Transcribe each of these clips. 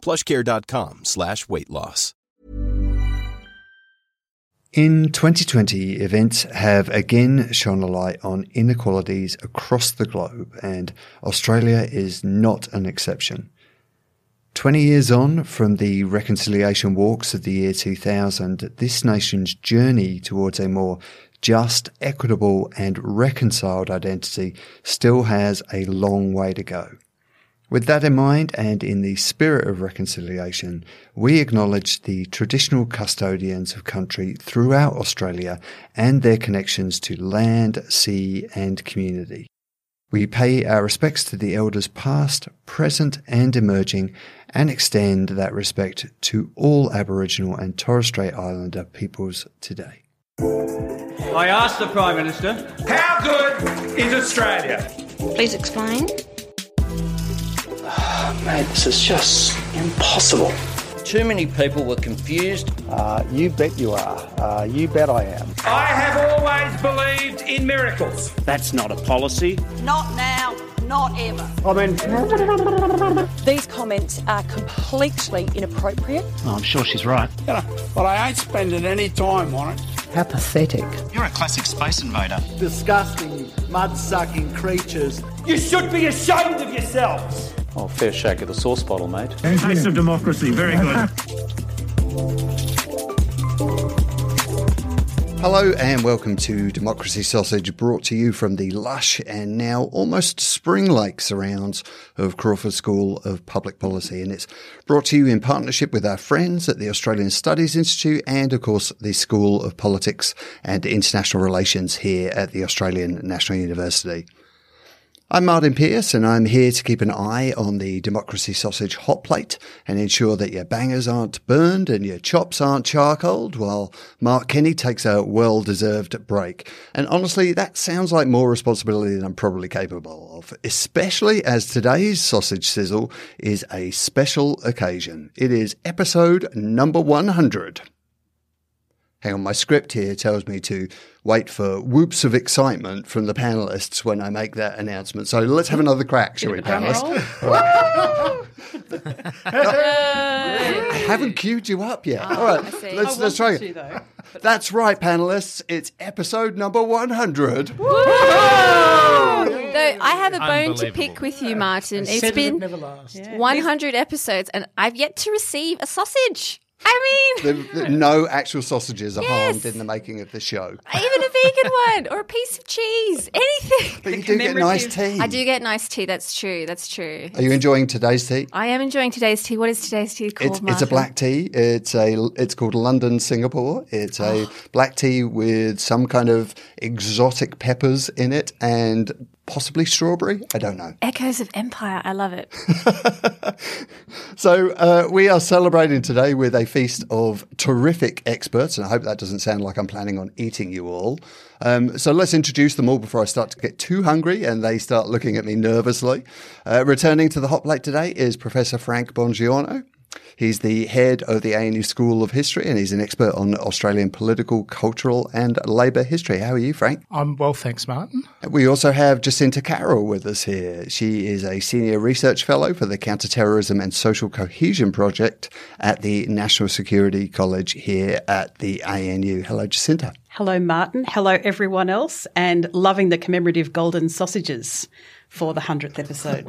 plushcare.com slash weight loss. In 2020, events have again shone a light on inequalities across the globe, and Australia is not an exception. 20 years on from the reconciliation walks of the year 2000, this nation's journey towards a more just, equitable, and reconciled identity still has a long way to go. With that in mind, and in the spirit of reconciliation, we acknowledge the traditional custodians of country throughout Australia and their connections to land, sea, and community. We pay our respects to the elders past, present, and emerging, and extend that respect to all Aboriginal and Torres Strait Islander peoples today. I asked the Prime Minister, how good is Australia? Please explain. Mate, this is just impossible. Too many people were confused. Uh, you bet you are. Uh, you bet I am. I have always believed in miracles. That's not a policy. Not now, not ever. I mean, these comments are completely inappropriate. Oh, I'm sure she's right. You know, but I ain't spending any time on it. How pathetic. You're a classic space invader. Disgusting, mud sucking creatures. You should be ashamed of yourselves. Oh, fair shake of the sauce bottle, mate. Taste of democracy, very good. Hello and welcome to Democracy Sausage, brought to you from the lush and now almost spring-like surrounds of Crawford School of Public Policy. And it's brought to you in partnership with our friends at the Australian Studies Institute and, of course, the School of Politics and International Relations here at the Australian National University. I'm Martin Pierce and I'm here to keep an eye on the Democracy Sausage hot plate and ensure that your bangers aren't burned and your chops aren't charcoaled while Mark Kenny takes a well-deserved break. And honestly, that sounds like more responsibility than I'm probably capable of, especially as today's sausage sizzle is a special occasion. It is episode number 100. Hang on, my script here tells me to wait for whoops of excitement from the panelists when I make that announcement. So let's have another crack, shall we, panelists? I haven't queued you up yet. Oh, All right, let's, let's try it. To, That's right, panelists. It's episode number 100. Though I have a bone to pick with you, Martin. It's it's been never last. Yeah. 100 episodes, and I've yet to receive a sausage. I mean, the, the, no actual sausages are Yes. harmed in the making of the show. even a vegan one or a piece of cheese, anything. But you do get nice tea. I do get nice tea. That's true. That's true. Are you enjoying today's tea? I am enjoying today's tea. What is today's tea called? It's, it's a black tea. It's a it's called London Singapore. It's a black tea with some kind of exotic peppers in it and possibly strawberry. I don't know. Echoes of Empire. I love it. So uh, we are celebrating today with a feast of terrific experts, and I hope that doesn't sound like I'm planning on eating you all. Um, so let's introduce them all before I start to get too hungry and they start looking at me nervously. Uh, returning to the hot plate today is Professor Frank Bongiorno. He's the head of the ANU School of History and he's an expert on Australian political, cultural, and labour history. How are you, Frank? I'm well, thanks, Martin. We also have Jacinta Carroll with us here. She is a senior research fellow for the Counterterrorism and Social Cohesion Project at the National Security College here at the ANU. Hello, Jacinta. Hello, Martin. Hello, everyone else, and loving the commemorative golden sausages for the 100th episode.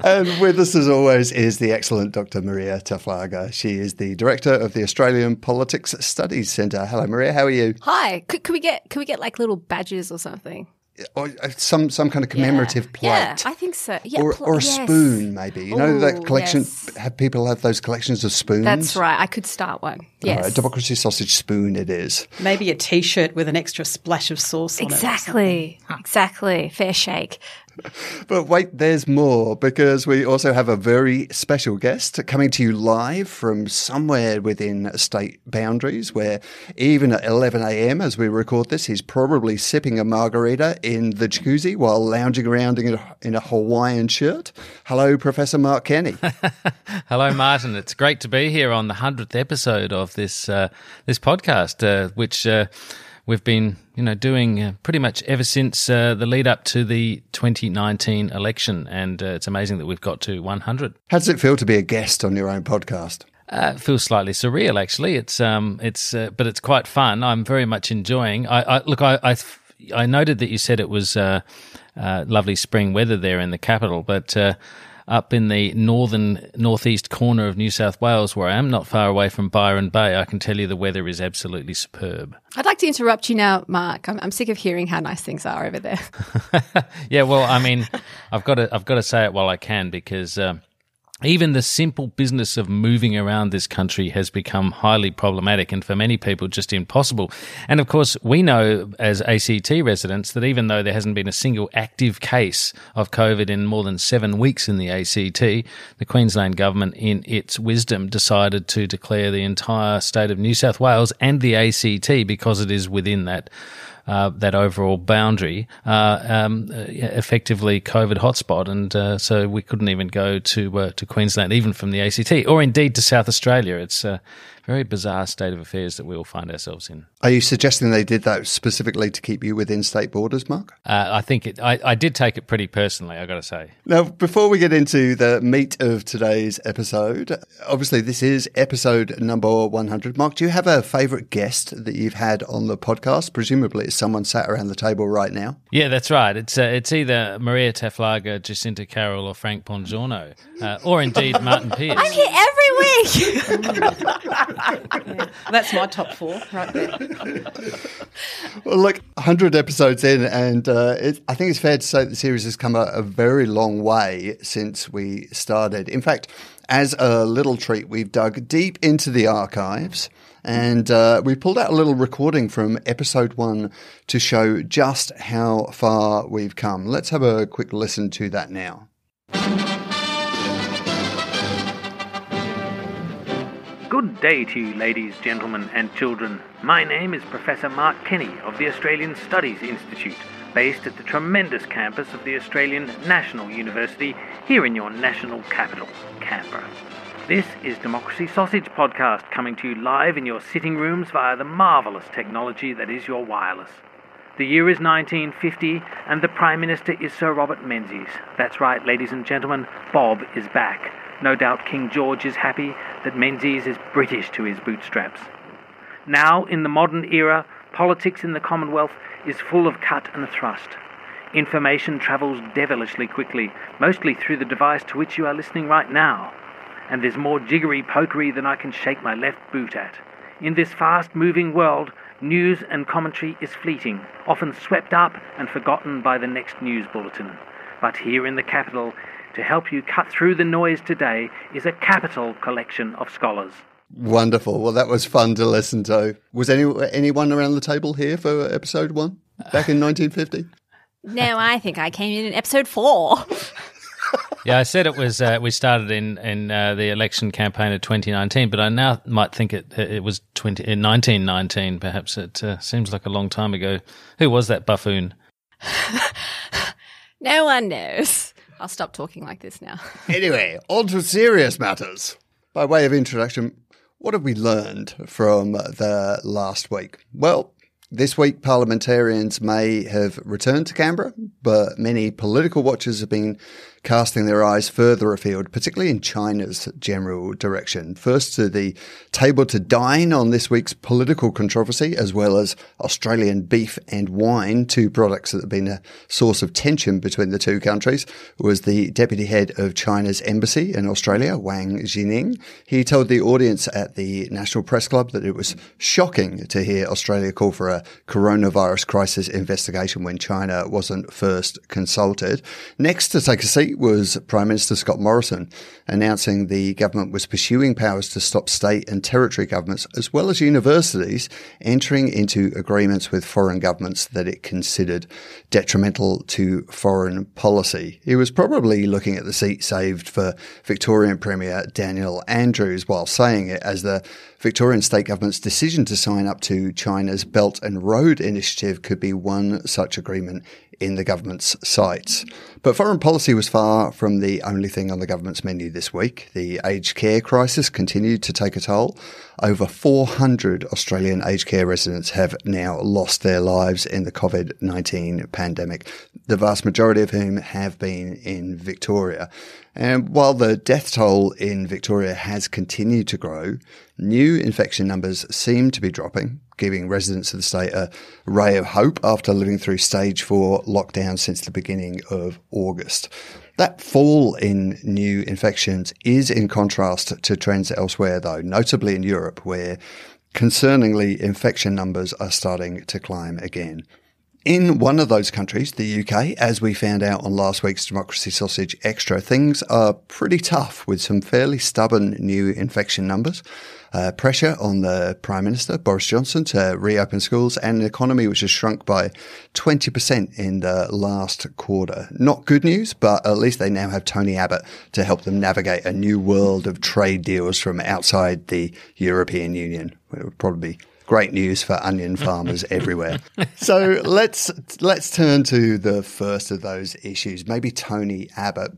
and with us, as always, is the excellent Dr. Marija Taflaga. She is the director of the Australian Politics Studies Centre. Hello, Marija. How are you? Hi. Could, could we get could we get like little badges or something? Or uh, some some kind of commemorative plate. Yeah, I think so. Yeah, or, pl- or a yes. spoon, maybe. You know that collection. yes. Have people have those collections of spoons? That's right. I could start one. Yes. a democracy sausage spoon. It is. Maybe a t shirt with an extra splash of sauce on Exactly. Exactly. Fair shake. But wait, there's more because we also have a very special guest coming to you live from somewhere within state boundaries where even at 11 a.m. as we record this, he's probably sipping a margarita in the jacuzzi while lounging around in a, in a Hawaiian shirt. Hello, Professor Mark Kenny. Hello, Martin. It's great to be here on the 100th episode of this, uh, this podcast, uh, which, uh, we've been, you know, doing uh, pretty much ever since uh, the lead up to the 2019 election, and uh, it's amazing that we've got to 100. How does it feel to be a guest on your own podcast? Uh, it feels slightly surreal, actually. It's um, it's, uh, but it's quite fun. I'm very much enjoying. I, I look, I, I, I, noted that you said it was uh, lovely spring weather there in the capital, but up in the northern northeast corner of New South Wales, where I am, not far away from Byron Bay, I can tell you the weather is absolutely superb. I'd like to interrupt you now, Mark. I'm, I'm sick of hearing how nice things are over there. yeah, well, I mean, I've got to I've got to say it while I can because. Um, even the simple business of moving around this country has become highly problematic and for many people just impossible. And of course, we know as ACT residents that even though there hasn't been a single active case of COVID in more than seven weeks in the ACT, the Queensland government, in its wisdom, decided to declare the entire state of New South Wales and the ACT because it is within that uh, that overall boundary, uh, um, effectively COVID hotspot, and uh, so we couldn't even go to uh, to Queensland, even from the ACT, or indeed to South Australia. It's uh, very bizarre state of affairs that we all find ourselves in. Are you suggesting they did that specifically to keep you within state borders, Mark? Uh, I think it, I, I, did take it pretty personally, I got to say. Now, before we get into the meat of today's episode, obviously this is episode number 100. Mark, do you have a favourite guest that you've had on the podcast? Presumably it's someone sat around the table right now. Yeah, that's right. It's uh, it's either Marija Taflaga, Jacinta Carroll, or Frank Bongiorno, uh, or indeed Martin Pierce. I'm here every week. That's my top four right there. well, look, 100 episodes in, and uh, it, I think it's fair to say the series has come a, a very long way since we started. In fact, as a little treat, we've dug deep into the archives and uh, we pulled out a little recording from episode one to show just how far we've come. Let's have a quick listen to that now. Good day to you, ladies, gentlemen, and children. My name is Professor Mark Kenny of the Australian Studies Institute, based at the tremendous campus of the Australian National University here in your national capital, Canberra. This is Democracy Sausage Podcast coming to you live in your sitting rooms via the marvellous technology that is your wireless. The year is 1950, and the Prime Minister is Sir Robert Menzies. That's right, ladies and gentlemen, Bob is back. No doubt King George is happy that Menzies is British to his bootstraps. Now, in the modern era, politics in the Commonwealth is full of cut and thrust. Information travels devilishly quickly, mostly through the device to which you are listening right now. And there's more jiggery pokery than I can shake my left boot at. In this fast moving world, news and commentary is fleeting, often swept up and forgotten by the next news bulletin. But here in the capital, to help you cut through the noise today is a capital collection of scholars. Wonderful. Well, that was fun to listen to. Was any, anyone around the table here for episode one back in 1950? No, I think I came in in episode four. yeah, I said it was. Uh, we started in in uh, the election campaign of 2019, but I now might think it it was 20 in 1919. Perhaps it uh, seems like a long time ago. Who was that buffoon? no one knows. I'll stop talking like this now. anyway, on to serious matters. By way of introduction, what have we learned from the last week? Well, this week, parliamentarians may have returned to Canberra, but many political watchers have been casting their eyes further afield, particularly in China's general direction. First to the table to dine on this week's political controversy, as well as Australian beef and wine, two products that have been a source of tension between the two countries, was the deputy head of China's embassy in Australia, Wang Xining. He told the audience at the National Press Club that it was shocking to hear Australia call for a coronavirus crisis investigation when China wasn't first consulted. Next to take a seat was Prime Minister Scott Morrison announcing the government was pursuing powers to stop state and territory governments, as well as universities, entering into agreements with foreign governments that it considered detrimental to foreign policy. He was probably looking at the seat saved for Victorian Premier Daniel Andrews while saying it as the Victorian state government's decision to sign up to China's Belt and Road Initiative could be one such agreement in the government's sights. But foreign policy was far from the only thing on the government's menu this week. The aged care crisis continued to take a toll. Over 400 Australian aged care residents have now lost their lives in the COVID-19 pandemic, the vast majority of whom have been in Victoria. And while the death toll in Victoria has continued to grow, new infection numbers seem to be dropping, giving residents of the state a ray of hope after living through stage four lockdown since the beginning of August. That fall in new infections is in contrast to trends elsewhere, though, notably in Europe, where concerningly infection numbers are starting to climb again. In one of those countries, the UK, as we found out on last week's Democracy Sausage Extra, things are pretty tough with some fairly stubborn new infection numbers, uh, pressure on the Prime Minister, Boris Johnson, to reopen schools, and an economy which has shrunk by 20% in the last quarter. Not good news, but at least they now have Tony Abbott to help them navigate a new world of trade deals from outside the European Union. It would probably be great news for onion farmers everywhere. So let's let's turn to the first of those issues, maybe Tony Abbott.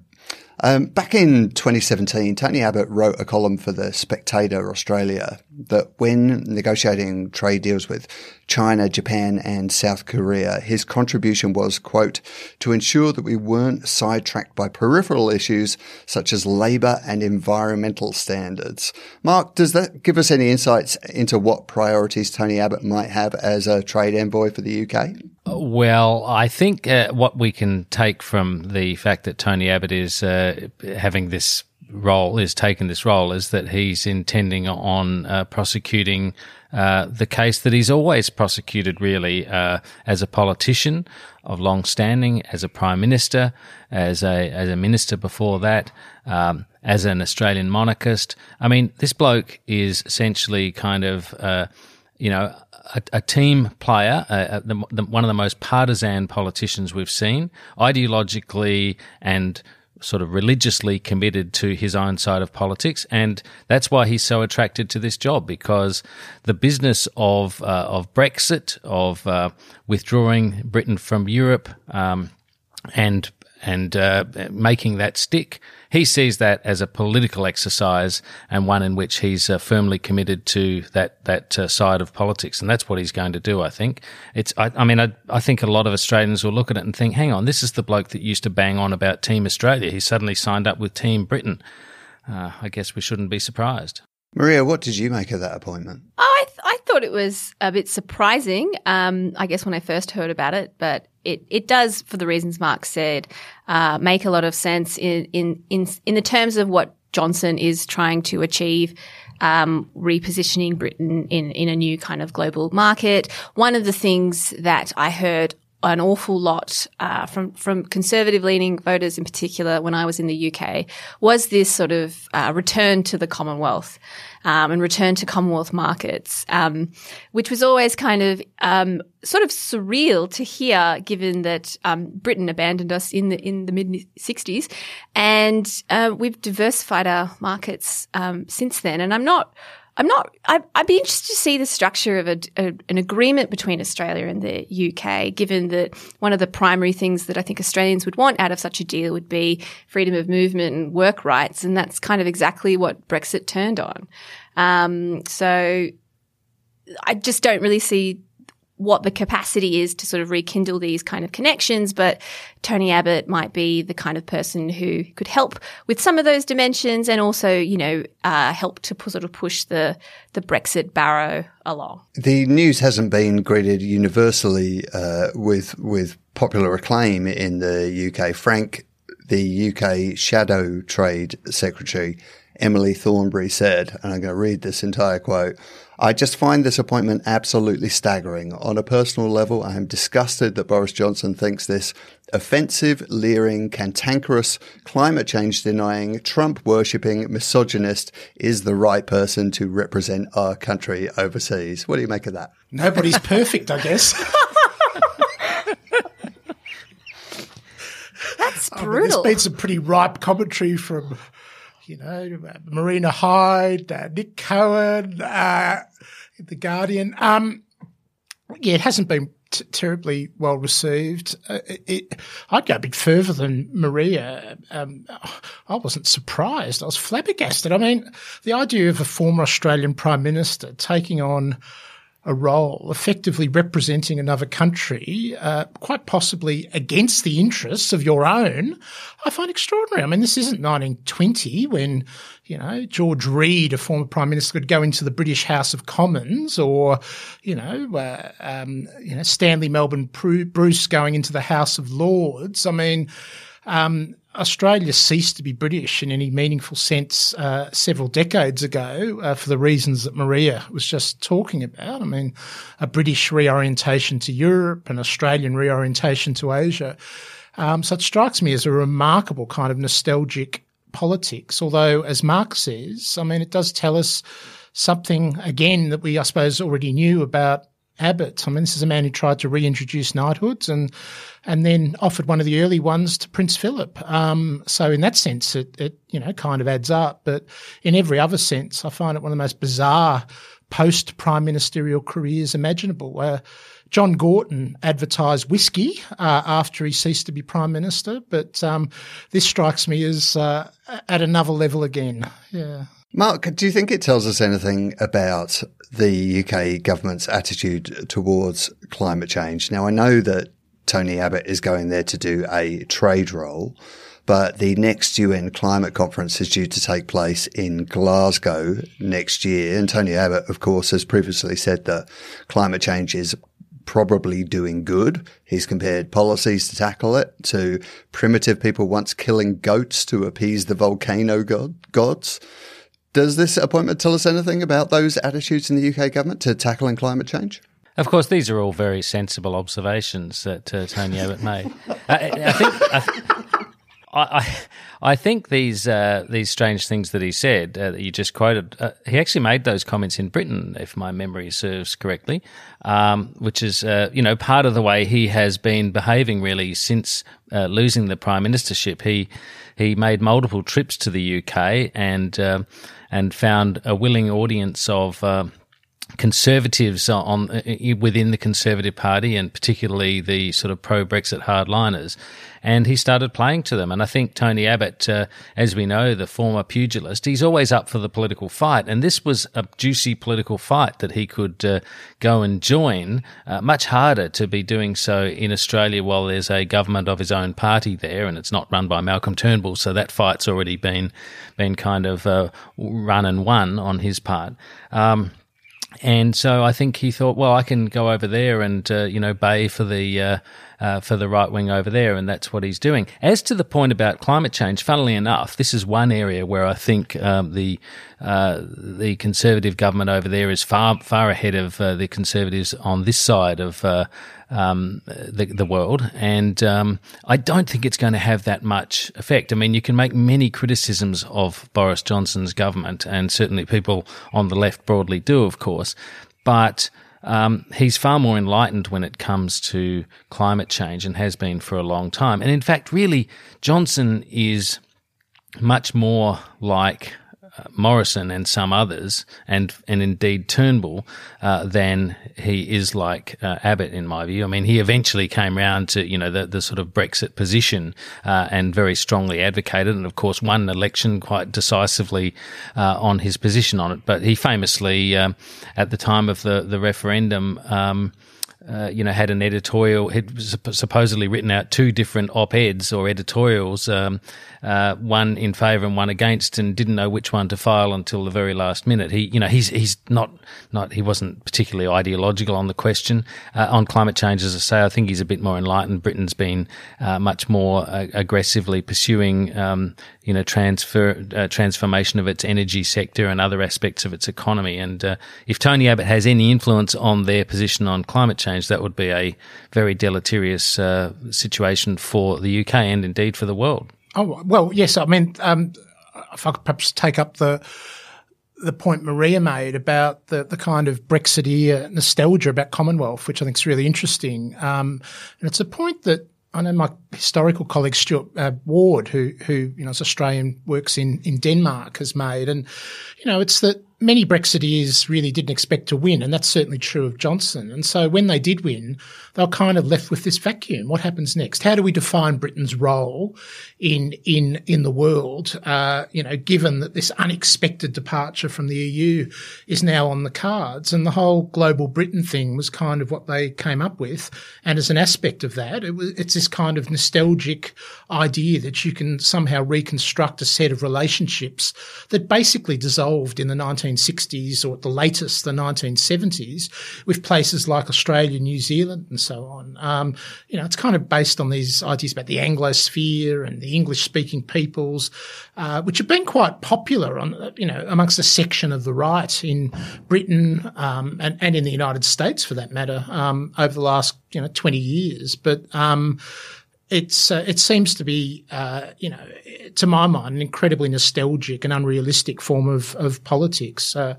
Um, back in 2017, Tony Abbott wrote a column for the Spectator Australia that when negotiating trade deals with China, Japan, and South Korea, his contribution was, quote, to ensure that we weren't sidetracked by peripheral issues such as labour and environmental standards. Mark, does that give us any insights into what priorities Tony Abbott might have as a trade envoy for the UK? Well, I think uh, what we can take from the fact that Tony Abbott is uh, having this role, is taking this role, is that he's intending on uh, prosecuting uh, the case that he's always prosecuted, really, uh, as a politician of long standing, as a prime minister, as a as a minister before that. Um, as an Australian monarchist, I mean, this bloke is essentially kind of, uh, you know, a, a team player, uh, the, the, one of the most partisan politicians we've seen, ideologically and sort of religiously committed to his own side of politics, and that's why he's so attracted to this job because the business of uh, of Brexit, of uh, withdrawing Britain from Europe, um, and and uh, making that stick. He sees that as a political exercise and one in which he's uh, firmly committed to that that uh, side of politics, and that's what he's going to do. I think it's. I, I mean, I, I, think a lot of Australians will look at it and think, "Hang on, this is the bloke that used to bang on about Team Australia. He suddenly signed up with Team Britain." Uh, I guess we shouldn't be surprised. Marija, what did you make of that appointment? Oh, I, th- I thought it was a bit surprising. Um, I guess when I first heard about it, but it, it does, for the reasons Mark said, uh, make a lot of sense in, in, in, in the terms of what Johnson is trying to achieve. Um, repositioning Britain in, in a new kind of global market. One of the things that I heard an awful lot uh, from from conservative leaning voters in particular when I was in the UK was this sort of uh, return to the Commonwealth um, and return to Commonwealth markets, um, which was always kind of um, sort of surreal to hear, given that um, Britain abandoned us in the in the mid '60s, and uh, we've diversified our markets um, since then. And I'm not. I'm not. I, would be interested to see the structure of a, a, an agreement between Australia and the UK, given that one of the primary things that I think Australians would want out of such a deal would be freedom of movement and work rights, and that's kind of exactly what Brexit turned on. Um, so I just don't really see what the capacity is to sort of rekindle these kind of connections, but Tony Abbott might be the kind of person who could help with some of those dimensions and also, you know, uh, help to sort of push the, the Brexit barrow along. The news hasn't been greeted universally uh, with with popular acclaim in the UK. Frank, the UK Shadow Trade Secretary, Emily Thornberry said, and I'm going to read this entire quote. I just find this appointment absolutely staggering. On a personal level, I am disgusted that Boris Johnson thinks this offensive, leering, cantankerous, climate change denying, Trump worshipping misogynist is the right person to represent our country overseas. What do you make of that? Nobody's perfect, I guess. That's brutal. I mean, there's been some pretty ripe commentary from, you know, Marina Hyde, uh, Nick Cohen, uh, The Guardian. Um, yeah, it hasn't been t- terribly well received. Uh, it, I'd go a bit further than Marija. Um, I wasn't surprised. I was flabbergasted. I mean, the idea of a former Australian Prime Minister taking on a role, effectively representing another country, uh, quite possibly against the interests of your own, I find extraordinary. I mean, this isn't 1920 when, you know, George Reid, a former prime minister, could go into the British House of Commons, or, you know, uh, um, you know, Stanley Melbourne Bruce going into the House of Lords. I mean, um, Australia ceased to be British in any meaningful sense uh, several decades ago uh, for the reasons that Marija was just talking about. I mean, a British reorientation to Europe, an Australian reorientation to Asia. Um, so it strikes me as a remarkable kind of nostalgic politics. Although, as Mark says, I mean, it does tell us something again that we, I suppose, already knew about Abbott. I mean, this is a man who tried to reintroduce knighthoods and and then offered one of the early ones to Prince Philip. Um, so in that sense, it, it you know kind of adds up. But in every other sense, I find it one of the most bizarre post prime ministerial careers imaginable. Uh, John Gorton advertised whiskey uh, after he ceased to be prime minister, but um, this strikes me as uh, at another level again. Yeah. Mark, do you think it tells us anything about the UK government's attitude towards climate change? Now, I know that Tony Abbott is going there to do a trade role, but the next UN climate conference is due to take place in Glasgow next year. And Tony Abbott, of course, has previously said that climate change is probably doing good. He's compared policies to tackle it to primitive people once killing goats to appease the volcano god- gods. Does this appointment tell us anything about those attitudes in the UK government to tackling climate change? Of course, these are all very sensible observations that uh, Tony Abbott made. I, I, think. I, th- I, I think these uh, these strange things that he said uh, that you just quoted, uh, he actually made those comments in Britain, if my memory serves correctly, um, which is uh, you know part of the way he has been behaving really since uh, losing the prime ministership. He he made multiple trips to the UK and uh, and found a willing audience of uh, conservatives on uh, within the Conservative Party, and particularly the sort of pro Brexit hardliners. And he started playing to them. And I think Tony Abbott, uh, as we know, the former pugilist, he's always up for the political fight. And this was a juicy political fight that he could uh, go and join. Uh, much harder to be doing so in Australia while there's a government of his own party there, and it's not run by Malcolm Turnbull. So that fight's already been been kind of uh, run and won on his part. Um, and so I think he thought, well, I can go over there and uh, you know bay for the uh, uh, for the right wing over there, and that's what he's doing. As to the point about climate change, funnily enough, this is one area where I think um, the uh, the conservative government over there is far far ahead of uh, the conservatives on this side of uh, um, the, the world, and um, I don't think it's going to have that much effect. I mean, you can make many criticisms of Boris Johnson's government, and certainly people on the left broadly do, of course, but um, he's far more enlightened when it comes to climate change and has been for a long time. And in fact, really, Johnson is much more like Morrison and some others, and and indeed Turnbull, uh, than he is like uh, Abbott, in my view. I mean, he eventually came round to you know the, the sort of Brexit position uh, and very strongly advocated, and of course won an election quite decisively uh, on his position on it. But he famously, um, at the time of the the referendum. Um, uh, you know, had an editorial, had supposedly written out two different op eds or editorials, um, uh, one in favour and one against, and didn't know which one to file until the very last minute. He, you know, he's he's not not he wasn't particularly ideological on the question uh, on climate change. As I say, I think he's a bit more enlightened. Britain's been uh, much more uh, aggressively pursuing, um, you know, transfer transformation of its energy sector and other aspects of its economy. And if Tony Abbott has any influence on their position on climate change that would be a very deleterious uh, situation for the UK and indeed for the world. Oh well, yes. I mean, um, if I could perhaps take up the the point Marija made about the, the kind of Brexiteer nostalgia about Commonwealth, which I think is really interesting. Um, and it's a point that I know my historical colleague Stuart uh, Ward, who who you know is Australian, works in in Denmark, has made, and you know it's that many Brexiteers really didn't expect to win, and that's certainly true of Johnson. And so when they did win, they were kind of left with this vacuum. What happens next? How do we define Britain's role in in in the world? Uh, you know, given that this unexpected departure from the EU is now on the cards, and the whole global Britain thing was kind of what they came up with. And as an aspect of that, it was, it's this kind of nostalgic idea that you can somehow reconstruct a set of relationships that basically dissolved in the 19 1960s or at the latest the 1970s with places like Australia, New Zealand, and so on. Um, you know, it's kind of based on these ideas about the Anglosphere and the English-speaking peoples, uh, which have been quite popular on you know amongst a section of the right in Britain um, and, and in the United States for that matter um, over the last you know 20 years, but um, it's uh, it seems to be uh, you know to my mind an incredibly nostalgic and unrealistic form of of politics uh,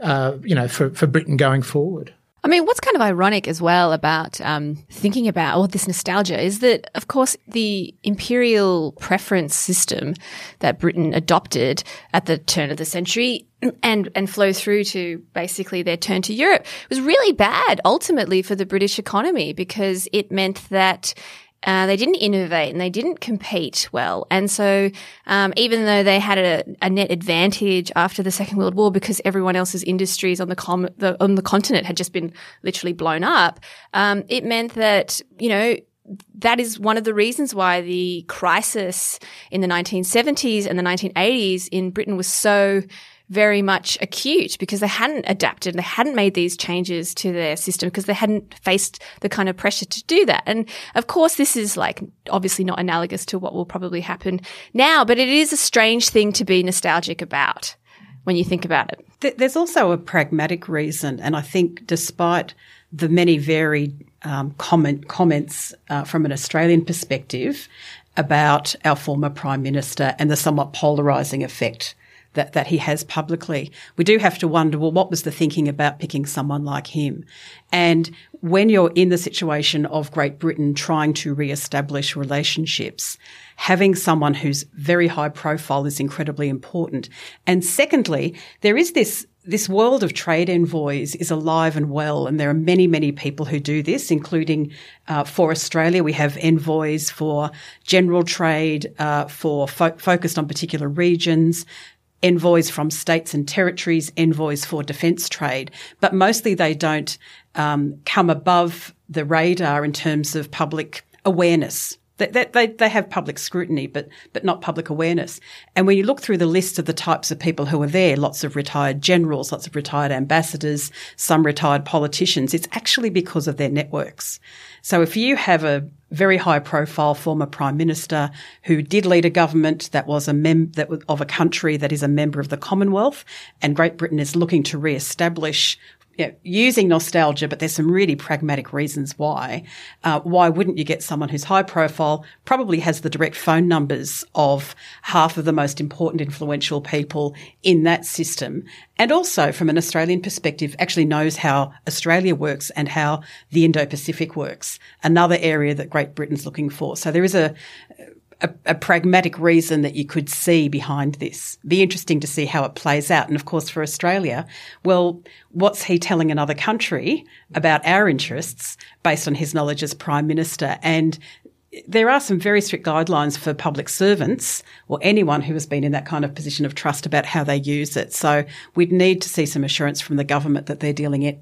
uh, you know for for Britain going forward. I mean, what's kind of ironic as well about um, thinking about all this nostalgia is that, of course, the imperial preference system that Britain adopted at the turn of the century and and flow through to basically their turn to Europe was really bad ultimately for the British economy because it meant that uh, they didn't innovate and they didn't compete well. And so, um, even though they had a, a, net advantage after the Second World War because everyone else's industries on the, com- the on the continent had just been literally blown up, um, it meant that you know that is one of the reasons why the crisis in the 1970s and the 1980s in Britain was so very much acute because they hadn't adapted, and they hadn't made these changes to their system because they hadn't faced the kind of pressure to do that. And of course, this is like obviously not analogous to what will probably happen now, but it is a strange thing to be nostalgic about when you think about it. There's also a pragmatic reason, and I think despite the many varied um, comment comments uh, from an Australian perspective about our former prime minister and the somewhat polarising effect that, that he has publicly. We do have to wonder, well, what was the thinking about picking someone like him? And when you're in the situation of Great Britain trying to re-establish relationships, having someone who's very high profile is incredibly important. And secondly, there is this this world of trade envoys is alive and well, and there are many, many people who do this, including uh, for Australia. We have envoys for general trade, uh, for fo- focused on particular regions envoys from states and territories, envoys for defence trade, but mostly they don't um, come above the radar in terms of public awareness. They, they, they have public scrutiny, but but not public awareness. And when you look through the list of the types of people who are there, lots of retired generals, lots of retired ambassadors, some retired politicians, it's actually because of their networks. So if you have a very high profile former prime minister who did lead a government that was a mem- that was of a country that is a member of the Commonwealth and Great Britain is looking to re-establish know, using nostalgia, but there's some really pragmatic reasons why. Uh, why wouldn't you get someone who's high profile, probably has the direct phone numbers of half of the most important influential people in that system, and also from an Australian perspective, actually knows how Australia works and how the Indo-Pacific works, another area that Great Britain's looking for. So there is a, a, a, pragmatic reason that you could see behind this. Be interesting to see how it plays out. And of course, for Australia, well, what's he telling another country about our interests based on his knowledge as prime minister? And there are some very strict guidelines for public servants or anyone who has been in that kind of position of trust about how they use it. So we'd need to see some assurance from the government that they're dealing it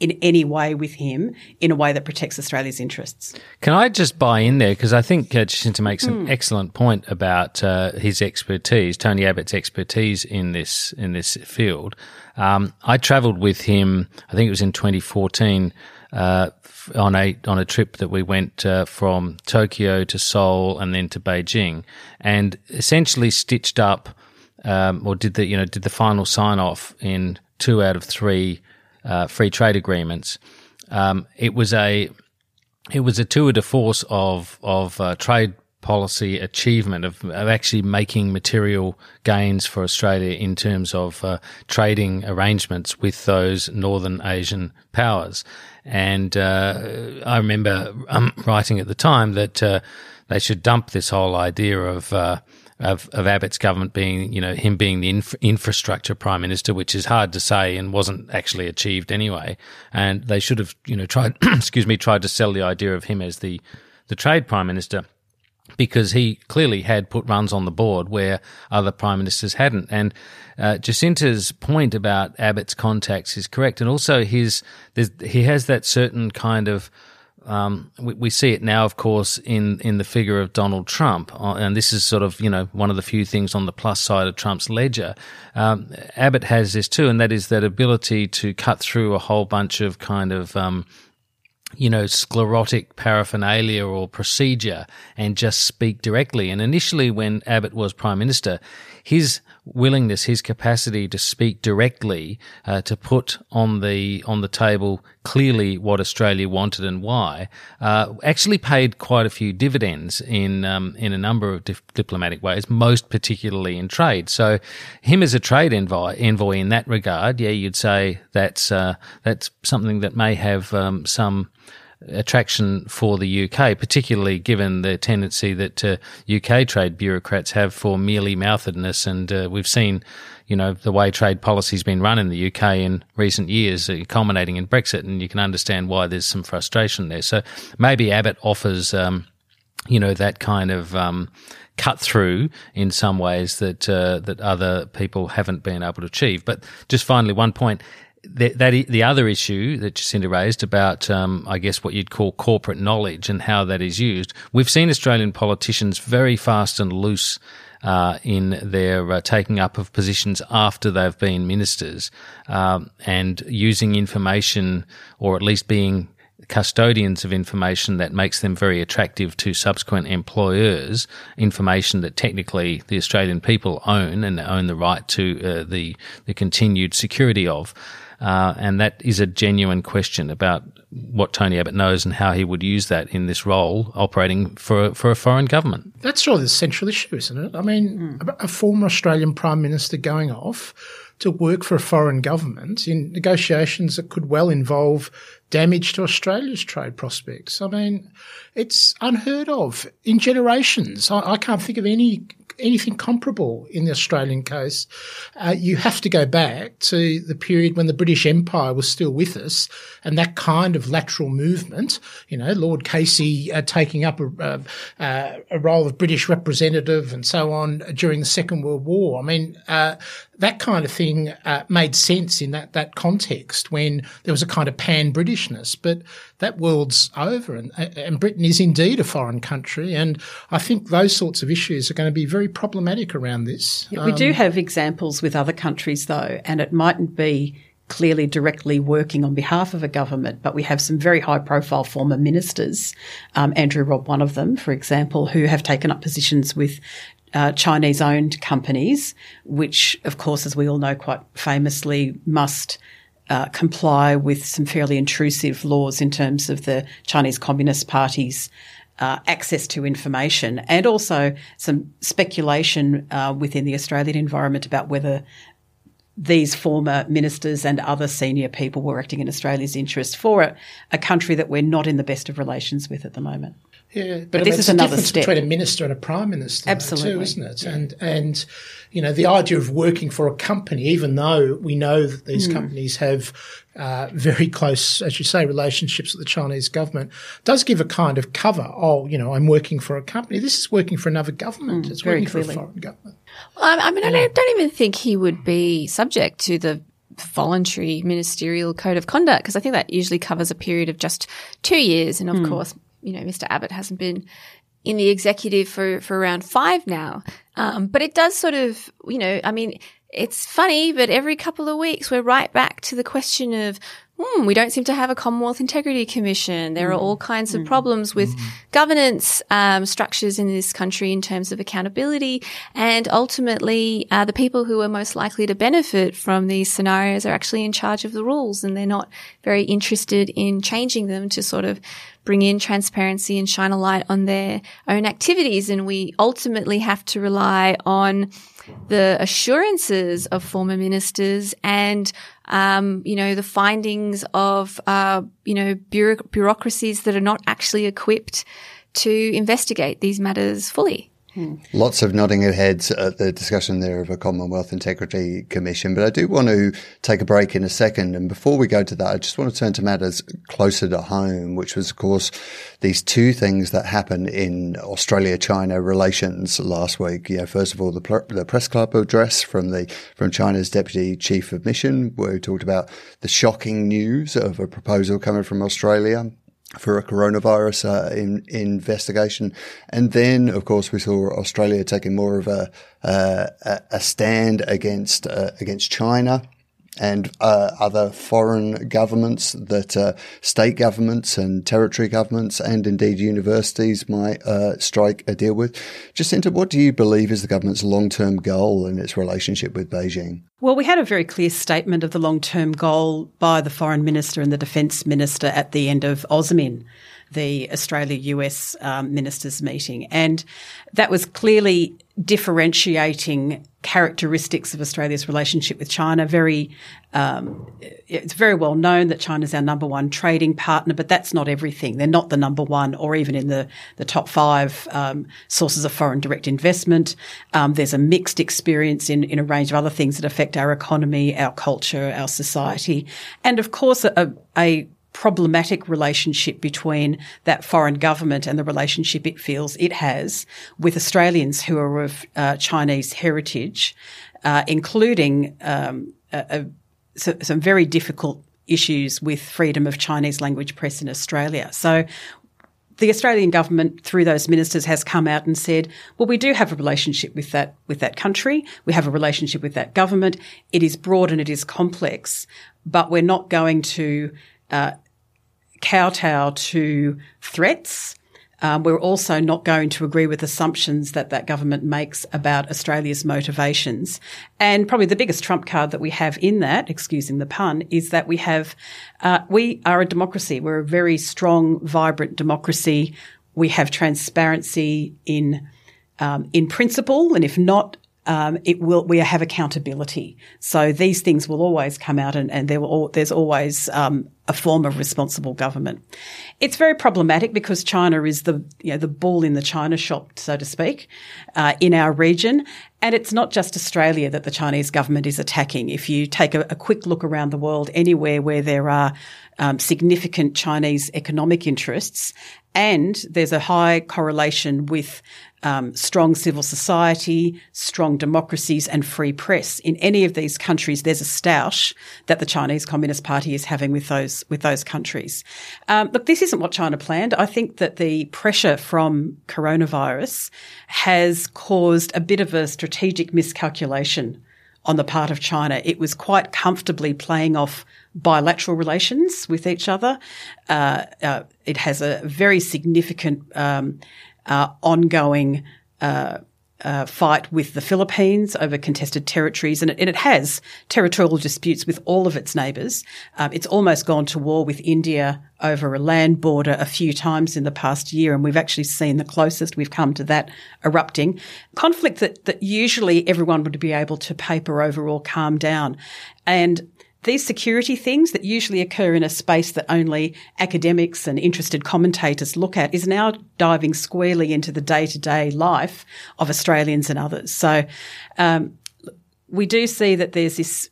in any way with him in a way that protects Australia's interests. Can I just buy in there because I think uh, Jacinta makes an mm. excellent point about uh, his expertise, Tony Abbott's expertise in this in this field. Um, I travelled with him. I think it was in 2014. Uh, on a on a trip that we went uh, from Tokyo to Seoul and then to Beijing, and essentially stitched up, um, or did the you know did the final sign off in two out of three uh, free trade agreements. Um, it was a it was a tour de force of of uh, trade policy achievement of, of, actually making material gains for Australia in terms of uh, trading arrangements with those Northern Asian powers. And uh, I remember um, writing at the time that uh, they should dump this whole idea of uh, of, of Abbott's government being, you know, him being the inf- infrastructure prime minister, which is hard to say and wasn't actually achieved anyway. And they should have, you know, tried, excuse me, tried to sell the idea of him as the, the trade prime minister because he clearly had put runs on the board where other prime ministers hadn't. And uh, Jacinta's point about Abbott's contacts is correct, and also his he has that certain kind of um, we, we, see it now, of course, in, in the figure of Donald Trump. Uh, and this is sort of, you know, one of the few things on the plus side of Trump's ledger. Um, Abbott has this too, and that is that ability to cut through a whole bunch of kind of, um, you know, sclerotic paraphernalia or procedure and just speak directly. And initially, when Abbott was prime minister, his willingness, his capacity to speak directly, uh, to put on the on the table clearly what Australia wanted and why, uh, actually paid quite a few dividends in um, in a number of dif- diplomatic ways, most particularly in trade. So, him as a trade envoy, envoy in that regard, yeah, you'd say that's uh, that's something that may have um, some attraction for the UK, particularly given the tendency that uh, UK trade bureaucrats have for mealy mouthedness. And uh, we've seen, you know, the way trade policy's been run in the UK in recent years, uh, culminating in Brexit, and you can understand why there's some frustration there. So maybe Abbott offers, um, you know, that kind of. Um, cut through in some ways that uh, that other people haven't been able to achieve. But just finally, one point: the, that the other issue that Jacinta raised about, um, I guess, what you'd call corporate knowledge and how that is used. We've seen Australian politicians very fast and loose uh, in their uh, taking up of positions after they've been ministers um, and using information or at least being custodians of information that makes them very attractive to subsequent employers, information that technically the Australian people own and own the right to uh, the the continued security of. Uh, and that is a genuine question about what Tony Abbott knows and how he would use that in this role operating for, for a foreign government. That's really the central issue, isn't it? I mean, mm. a former Australian Prime Minister going off to work for a foreign government in negotiations that could well involve damage to Australia's trade prospects. I mean, it's unheard of in generations. I, I can't think of any anything comparable in the Australian case. Uh, you have to go back to the period when the British Empire was still with us, and that kind of lateral movement. You know, Lord Casey uh, taking up a, uh, a, role of British representative and so on during the Second World War. I mean, uh, that kind of thing uh, made sense in that that context when there was a kind of pan Britishness. But that world's over, and and Britain is indeed a foreign country, and I think those sorts of issues are going to be very problematic around this. Yeah, we um, do have examples with other countries, though, and it mightn't be clearly directly working on behalf of a government, but we have some very high profile former ministers, um, Andrew Robb, one of them, for example, who have taken up positions with uh, Chinese owned companies, which, of course, as we all know quite famously, must uh, comply with some fairly intrusive laws in terms of the Chinese Communist Party's uh, access to information and also some speculation uh, within the Australian environment about whether these former ministers and other senior people were acting in Australia's interest for a, a country that we're not in the best of relations with at the moment. Yeah, but, but this is another difference step. between a minister and a prime minister, absolutely, too, isn't it? Yeah. And and you know the idea of working for a company, even though we know that these mm. companies have uh, very close, as you say, relationships with the Chinese government, does give a kind of cover. Oh, you know, I'm working for a company. This is working for another government. Mm, it's working clearly. for a foreign government. Well, I mean, I don't even think he would be subject to the voluntary ministerial code of conduct because I think that usually covers a period of just two years. And of Mm. course, you know, Mr. Abbott hasn't been in the executive for, for around five now. Um, but it does sort of, you know, I mean, it's funny, but every couple of weeks we're right back to the question of, hmm, we don't seem to have a Commonwealth Integrity Commission. There are all kinds of problems with governance um, structures in this country in terms of accountability. And ultimately, uh, the people who are most likely to benefit from these scenarios are actually in charge of the rules and they're not very interested in changing them to sort of bring in transparency and shine a light on their own activities. And we ultimately have to rely on the assurances of former ministers and um, you know the findings of uh, you know bureauc- bureaucracies that are not actually equipped to investigate these matters fully. Hmm. Lots of nodding of heads at the discussion there of a Commonwealth Integrity Commission, but I do want to take a break in a second. And before we go to that, I just want to turn to matters closer to home, which was, of course, these two things that happened in Australia-China relations last week. You know, first of all, the, pl- the press club address from the from China's deputy chief of mission, where he talked about the shocking news of a proposal coming from Australia for a coronavirus uh, in, investigation. And then, of course, we saw Australia taking more of a, uh, a stand against, uh, against China and uh, other foreign governments that uh, state governments and territory governments and indeed universities might uh, strike a deal with. Jacinta, what do you believe is the government's long-term goal in its relationship with Beijing? Well, we had a very clear statement of the long term goal by the Foreign Minister and the Defence Minister at the end of AUSMIN, the Australia US um, ministers' meeting. And that was clearly differentiating characteristics of Australia's relationship with China. Very, um, it's very well known that China's our number one trading partner, but that's not everything. They're not the number one or even in the, the top five um, sources of foreign direct investment. Um, there's a mixed experience in, in a range of other things that affect our economy, our culture, our society, and of course a, a problematic relationship between that foreign government and the relationship it feels it has with Australians who are of uh, Chinese heritage, uh, including um, a, a, so, some very difficult issues with freedom of Chinese language press in Australia. So the Australian government, through those ministers, has come out and said, "Well, we do have a relationship with that with that country. We have a relationship with that government. It is broad and it is complex, but we're not going to uh, kowtow to threats." Um, we're also not going to agree with assumptions that that government makes about Australia's motivations. And probably the biggest trump card that we have in that, excusing the pun, is that we have, uh, we are a democracy. We're a very strong, vibrant democracy. We have transparency in, um, in principle. And if not, um, it will, we have accountability. So these things will always come out and, and there will, there's always, um, a form of responsible government. It's very problematic because China is the, you know, the bull in the China shop, so to speak, uh, in our region. And it's not just Australia that the Chinese government is attacking. If you take a, a quick look around the world, anywhere where there are um, significant Chinese economic interests, and there's a high correlation with um, strong civil society, strong democracies, and free press. In any of these countries, there's a stoush that the Chinese Communist Party is having with those with those countries. Um, look, this isn't what China planned. I think that the pressure from coronavirus has caused a bit of a strategic miscalculation on the part of China. It was quite comfortably playing off bilateral relations with each other. Uh, uh, it has a very significant um, uh, ongoing uh, fight with the Philippines over contested territories, and it, and it has territorial disputes with all of its neighbours. Um, it's almost gone to war with India over a land border a few times in the past year, and we've actually seen the closest we've come to that erupting. Conflict that, that usually everyone would be able to paper over or calm down. And these security things that usually occur in a space that only academics and interested commentators look at is now diving squarely into the day to day life of Australians and others. So, um, we do see that there's this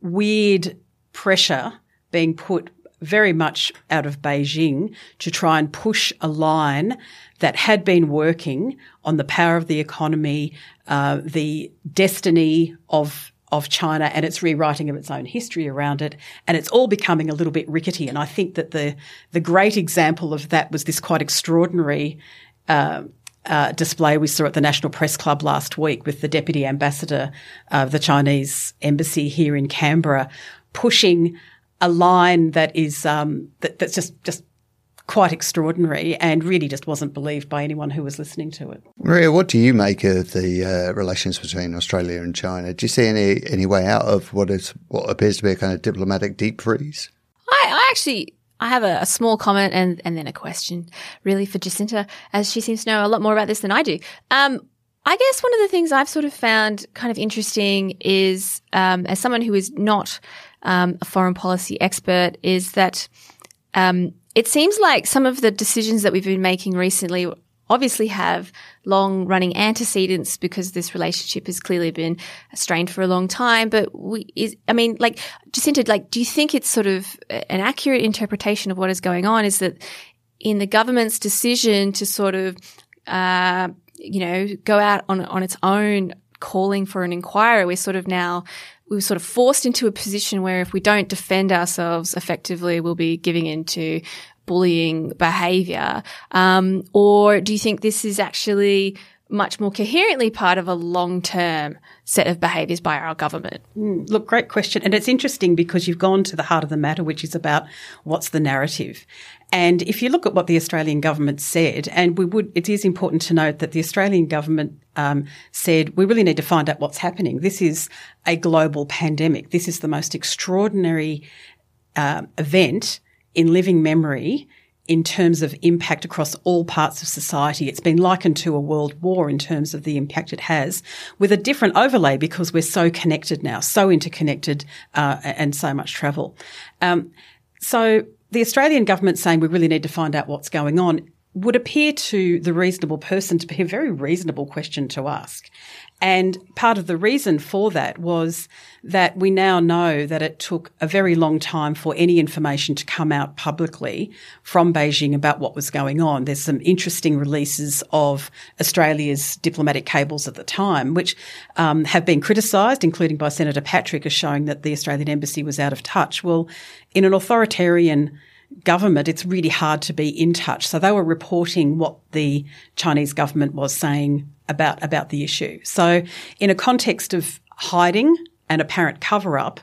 weird pressure being put very much out of Beijing to try and push a line that had been working on the power of the economy, uh, the destiny of of China and its rewriting of its own history around it. And it's all becoming a little bit rickety. And I think that the, the great example of that was this quite extraordinary, uh, uh, display we saw at the National Press Club last week with the Deputy Ambassador of the Chinese Embassy here in Canberra pushing a line that is um, that, that's just just quite extraordinary and really just wasn't believed by anyone who was listening to it. Marija, what do you make of the uh, relations between Australia and China? Do you see any any way out of what is what appears to be a kind of diplomatic deep freeze? I, I actually I have a, a, small comment and, and then a question really for Jacinta, as she seems to know a lot more about this than I do. Um, I guess one of the things I've sort of found kind of interesting is, um, as someone who is not um, a foreign policy expert, is that um, it seems like some of the decisions that we've been making recently obviously have long running antecedents because this relationship has clearly been strained for a long time. But we, is, I mean, like, Jacinta, like, do you think it's sort of an accurate interpretation of what is going on is that in the government's decision to sort of, uh, you know, go out on, on its own calling for an inquiry, we're sort of now we were sort of forced into a position where if we don't defend ourselves effectively, we'll be giving into bullying behavior? Um, or do you think this is actually much more coherently part of a long term set of behaviours by our government? Mm, look, great question. And it's interesting because you've gone to the heart of the matter, which is about what's the narrative. And if you look at what the Australian government said, and we would, it is important to note that the Australian government um, said we really need to find out what's happening. This is a global pandemic. This is the most extraordinary uh, event in living memory in terms of impact across all parts of society. It's been likened to a world war in terms of the impact it has, with a different overlay because we're so connected now, so interconnected, uh, and so much travel. Um, so the Australian government saying we really need to find out what's going on would appear to the reasonable person to be a very reasonable question to ask. And part of the reason for that was that we now know that it took a very long time for any information to come out publicly from Beijing about what was going on. There's some interesting releases of Australia's diplomatic cables at the time, which um, have been criticised, including by Senator Patrick, as showing that the Australian embassy was out of touch. Well, in an authoritarian government, it's really hard to be in touch. So they were reporting what the Chinese government was saying about, about the issue. So in a context of hiding and apparent cover up,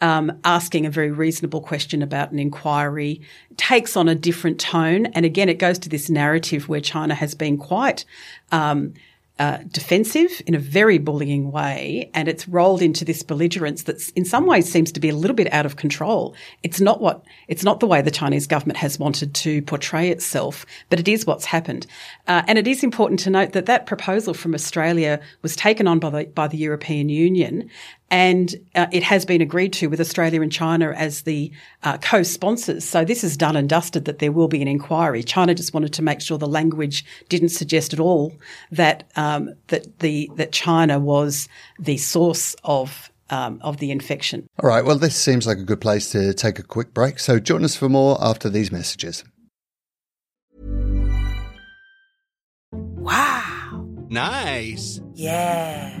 um, asking a very reasonable question about an inquiry takes on a different tone. And again, it goes to this narrative where China has been quite um, uh, defensive in a very bullying way, and it's rolled into this belligerence that, in some ways, seems to be a little bit out of control. It's not what it's not the way the Chinese government has wanted to portray itself, but it is what's happened. Uh, and it is important to note that that proposal from Australia was taken on by the by the European Union, and uh, it has been agreed to with Australia and China as the uh, co-sponsors. So this is done and dusted that there will be an inquiry. China just wanted to make sure the language didn't suggest at all that um, that the that China was the source of um, of the infection. All right. Well, this seems like a good place to take a quick break. So join us for more after these messages. Wow. Nice. Yeah.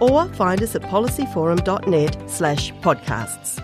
or find us at policyforum.net slash podcasts.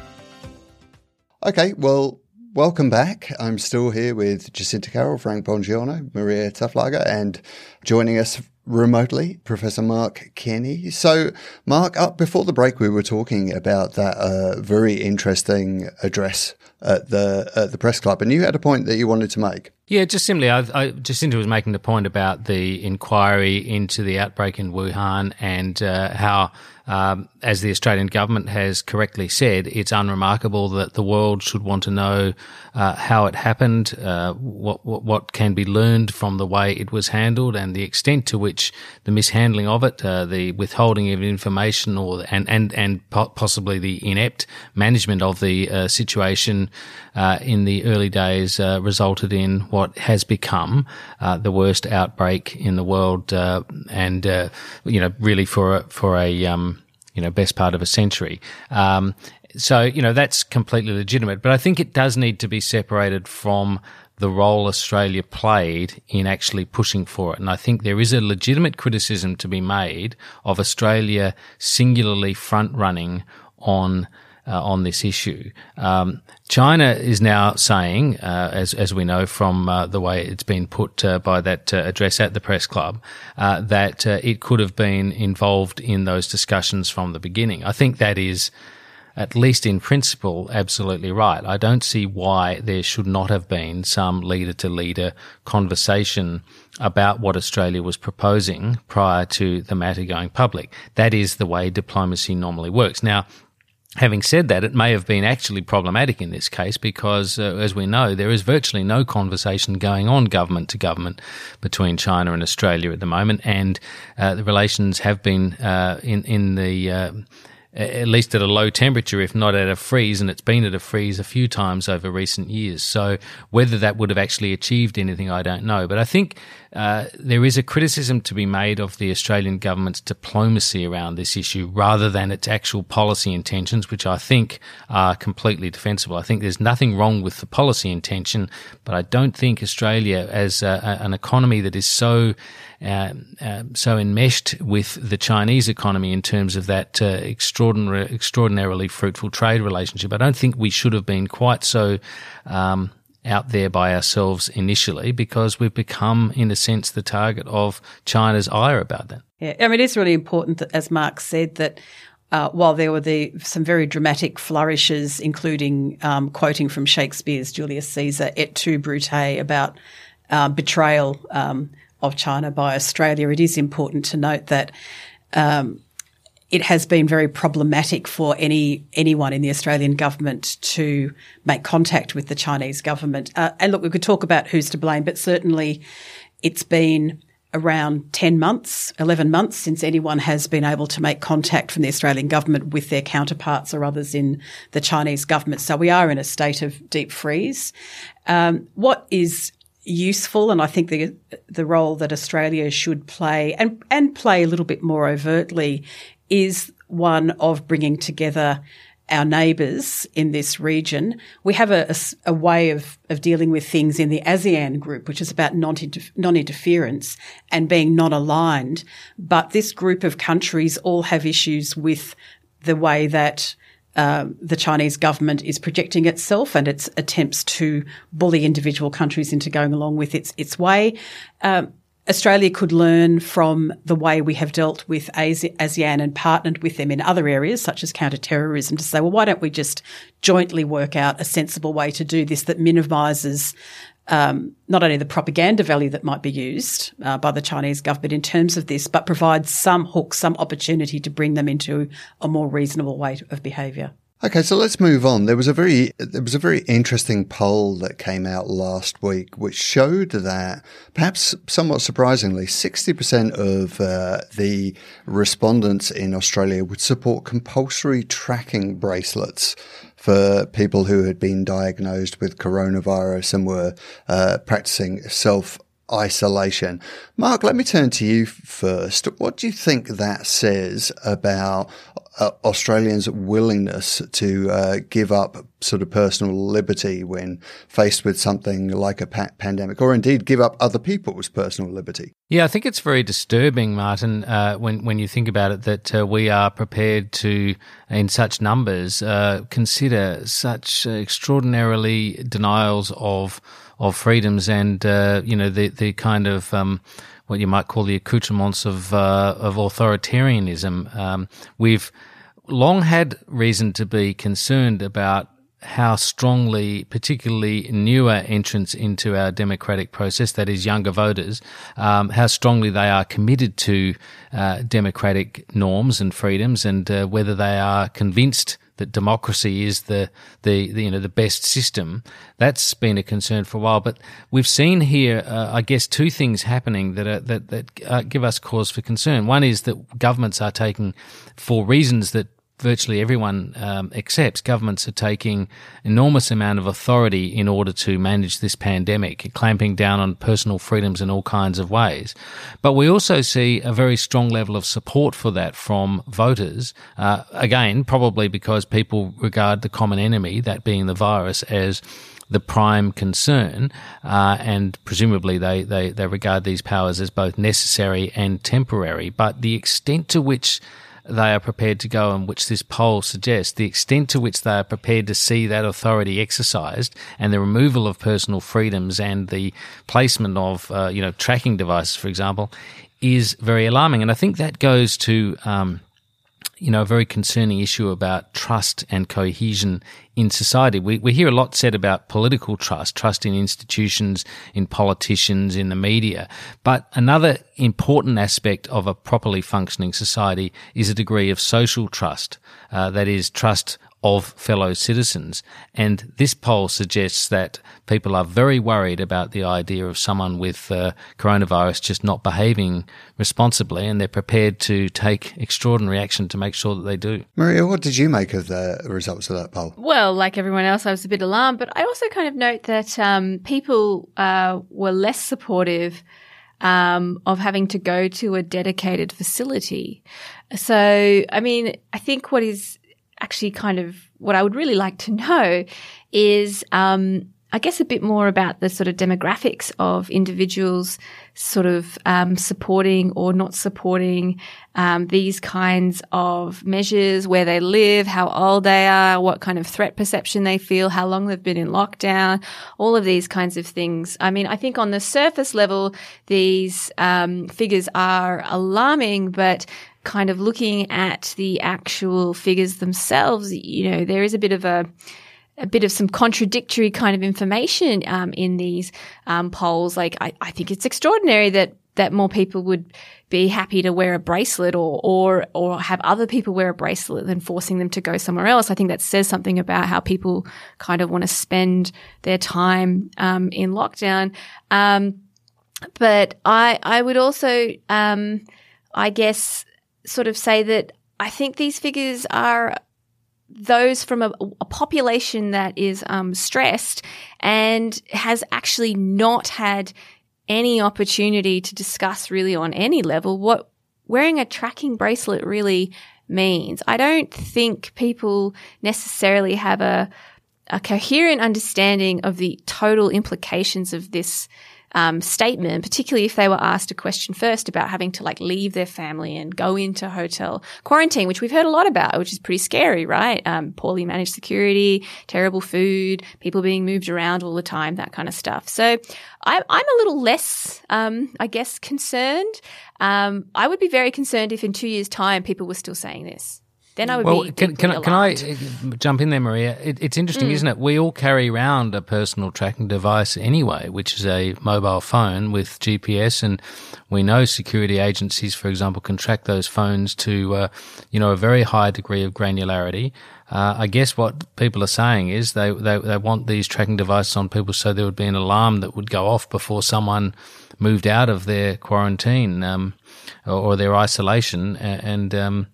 Okay, well, welcome back. I'm still here with Jacinta Carroll, Frank Bongiorno, Marija Taflaga, and joining us remotely, Professor Mark Kenny. So, Mark, up before the break, we were talking about that uh, very interesting address at the at the press club, and you had a point that you wanted to make. Yeah, just simply, I, I, Jacinta was making the point about the inquiry into the outbreak in Wuhan and uh, how um, as the Australian government has correctly said, it's unremarkable that the world should want to know uh, how it happened, uh, what, what, what can be learned from the way it was handled, and the extent to which the mishandling of it, uh, the withholding of information, or and and and possibly the inept management of the uh, situation uh, in the early days resulted in what has become the worst outbreak in the world, and you know, really for a, for a um, you know, best part of a century. Um, so, you know, that's completely legitimate. But I think it does need to be separated from the role Australia played in actually pushing for it. And I think there is a legitimate criticism to be made of Australia singularly front running on uh, on this issue. Um, China is now saying, uh, as as we know from uh, the way it's been put uh, by that uh, address at the press club, uh, that it could have been involved in those discussions from the beginning. I think that is. At least in principle, absolutely right. I don't see why there should not have been some leader to leader conversation about what Australia was proposing prior to the matter going public. That is the way diplomacy normally works. Now, Having said that, it may have been actually problematic in this case because, uh, as we know, there is virtually no conversation going on government to government between China and Australia at the moment, and uh, the relations have been uh, in in the uh, at least at a low temperature, if not at a freeze, and it's been at a freeze a few times over recent years. So whether that would have actually achieved anything, I don't know. But I think uh, there is a criticism to be made of the Australian government's diplomacy around this issue rather than its actual policy intentions, which I think are completely defensible. I think there's nothing wrong with the policy intention, but I don't think Australia, as a, an economy that is so uh, uh, so enmeshed with the Chinese economy in terms of that uh, extraordinary, extraordinarily fruitful trade relationship. I don't think we should have been quite so um, out there by ourselves initially because we've become, in a sense, the target of China's ire about that. Yeah, I mean, it is really important that, as Mark said, that uh, while there were the, some very dramatic flourishes, including um, quoting from Shakespeare's Julius Caesar, et tu, Brute, about uh, betrayal um, of China by Australia, it is important to note that um, it has been very problematic for any anyone in the Australian government to make contact with the Chinese government. Uh, and look, we could talk about who's to blame, but certainly it's been around 10 months, 11 months since anyone has been able to make contact from the Australian government with their counterparts or others in the Chinese government. So we are in a state of deep freeze. Um, what is useful, and I think the the role that Australia should play and and play a little bit more overtly is one of bringing together our neighbours in this region. We have a, a, a, way of, of dealing with things in the ASEAN group, which is about non-interference and being non-aligned. But this group of countries all have issues with the way that um, the Chinese government is projecting itself and its attempts to bully individual countries into going along with its its way. Um, Australia could learn from the way we have dealt with ASEAN and partnered with them in other areas, such as counterterrorism, to say, well, why don't we just jointly work out a sensible way to do this that minimises um, not only the propaganda value that might be used uh, by the Chinese government in terms of this, but provides some hook, some opportunity to bring them into a more reasonable way of behaviour. Okay, so let's move on. There was a very there was a very interesting poll that came out last week, which showed that perhaps somewhat surprisingly, sixty percent of uh, the respondents in Australia would support compulsory tracking bracelets for people who had been diagnosed with coronavirus and were uh, practicing self isolation. Mark, let me turn to you first. What do you think that says about uh, Australians' willingness to uh, give up sort of personal liberty when faced with something like a pa- pandemic, or indeed give up other people's personal liberty. Yeah, I think it's very disturbing, Martin, uh, when when you think about it, that uh, we are prepared to, in such numbers, uh, consider such extraordinarily denials of of freedoms and uh, you know the the kind of um, what you might call the accoutrements of uh, of authoritarianism. Um, we've long had reason to be concerned about how strongly, particularly newer entrants into our democratic process, that is younger voters, um, how strongly they are committed to uh, democratic norms and freedoms, and uh, whether they are convinced that democracy is the, the, the, you know the best system. That's been a concern for a while. But we've seen here, uh, I guess, two things happening that are, that that uh, give us cause for concern. One is that governments are taking, for reasons that virtually everyone um, accepts, governments are taking enormous amount of authority in order to manage this pandemic, clamping down on personal freedoms in all kinds of ways. But we also see a very strong level of support for that from voters. Uh, again, probably because people regard the common enemy, that being the virus, as the prime concern, uh, and presumably they, they, they regard these powers as both necessary and temporary. But the extent to which they are prepared to go and which this poll suggests, the extent to which they are prepared to see that authority exercised and the removal of personal freedoms and the placement of, uh, you know, tracking devices, for example, is very alarming. And I think that goes to, um, you know, a very concerning issue about trust and cohesion in society. We, we hear a lot said about political trust, trust in institutions, in politicians, in the media. But another important aspect of a properly functioning society is a degree of social trust. Uh, that is trust of fellow citizens. And this poll suggests that people are very worried about the idea of someone with uh, coronavirus just not behaving responsibly, and they're prepared to take extraordinary action to make sure that they do. Marija, what did you make of the results of that poll? Well, like everyone else, I was a bit alarmed, but I also kind of note that um, people uh, were less supportive. Um, of having to go to a dedicated facility. So, I mean, I think what is actually kind of what I would really like to know is, um, I guess a bit more about the sort of demographics of individuals sort of um, supporting or not supporting um, these kinds of measures, where they live, how old they are, what kind of threat perception they feel, how long they've been in lockdown, all of these kinds of things. I mean, I think on the surface level, these um, figures are alarming, but kind of looking at the actual figures themselves, you know, there is a bit of a a bit of some contradictory kind of information um, in these um, polls. Like, I, I think it's extraordinary that that more people would be happy to wear a bracelet or or or have other people wear a bracelet than forcing them to go somewhere else. I think that says something about how people kind of want to spend their time um, in lockdown. Um, but I I would also um, I guess sort of say that I think these figures are those from a, a population that is um, stressed and has actually not had any opportunity to discuss really on any level what wearing a tracking bracelet really means. I don't think people necessarily have a a coherent understanding of the total implications of this um, statement, particularly if they were asked a question first about having to like leave their family and go into hotel quarantine, which we've heard a lot about, which is pretty scary, right? Um, poorly managed security, terrible food, people being moved around all the time, that kind of stuff. So I, am a little less, um, I guess, concerned. Um, I would be very concerned if in two years' time people were still saying this then I would well, be. Can, can, I, can I jump in there, Marija? It, it's interesting, mm. isn't it? We all carry around a personal tracking device anyway, which is a mobile phone with GPS, and we know security agencies, for example, can track those phones to, uh, you know, a very high degree of granularity. Uh, I guess what people are saying is they, they they want these tracking devices on people so there would be an alarm that would go off before someone moved out of their quarantine um, or, or, their isolation, and. and um,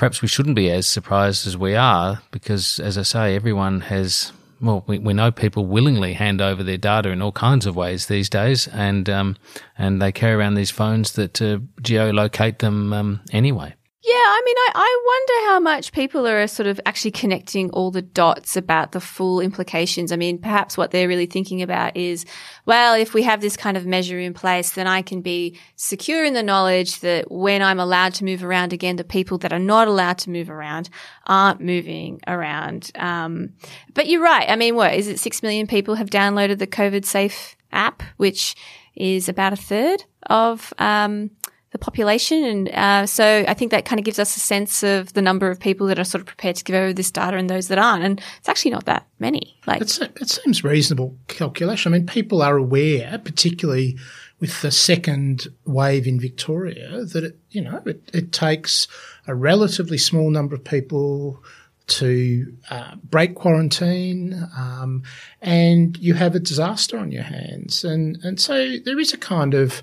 perhaps we shouldn't be as surprised as we are because, as I say, everyone has. Well, we, we know people willingly hand over their data in all kinds of ways these days, and um, and they carry around these phones that uh, geolocate them um, anyway. Yeah, I mean, I, I wonder how much people are sort of actually connecting all the dots about the full implications. I mean, perhaps what they're really thinking about is, well, if we have this kind of measure in place, then I can be secure in the knowledge that when I'm allowed to move around again, the people that are not allowed to move around aren't moving around. Um, but you're right. I mean, what is it? Six million people have downloaded the COVID Safe app, which is about a third of um, the population. And uh, so I think that kind of gives us a sense of the number of people that are sort of prepared to give over this data and those that aren't. And it's actually not that many. Like it's, it seems reasonable calculation. I mean, people are aware, particularly with the second wave in Victoria, that it, you know it, it takes a relatively small number of people to uh, break quarantine, um, and you have a disaster on your hands. And and so there is a kind of,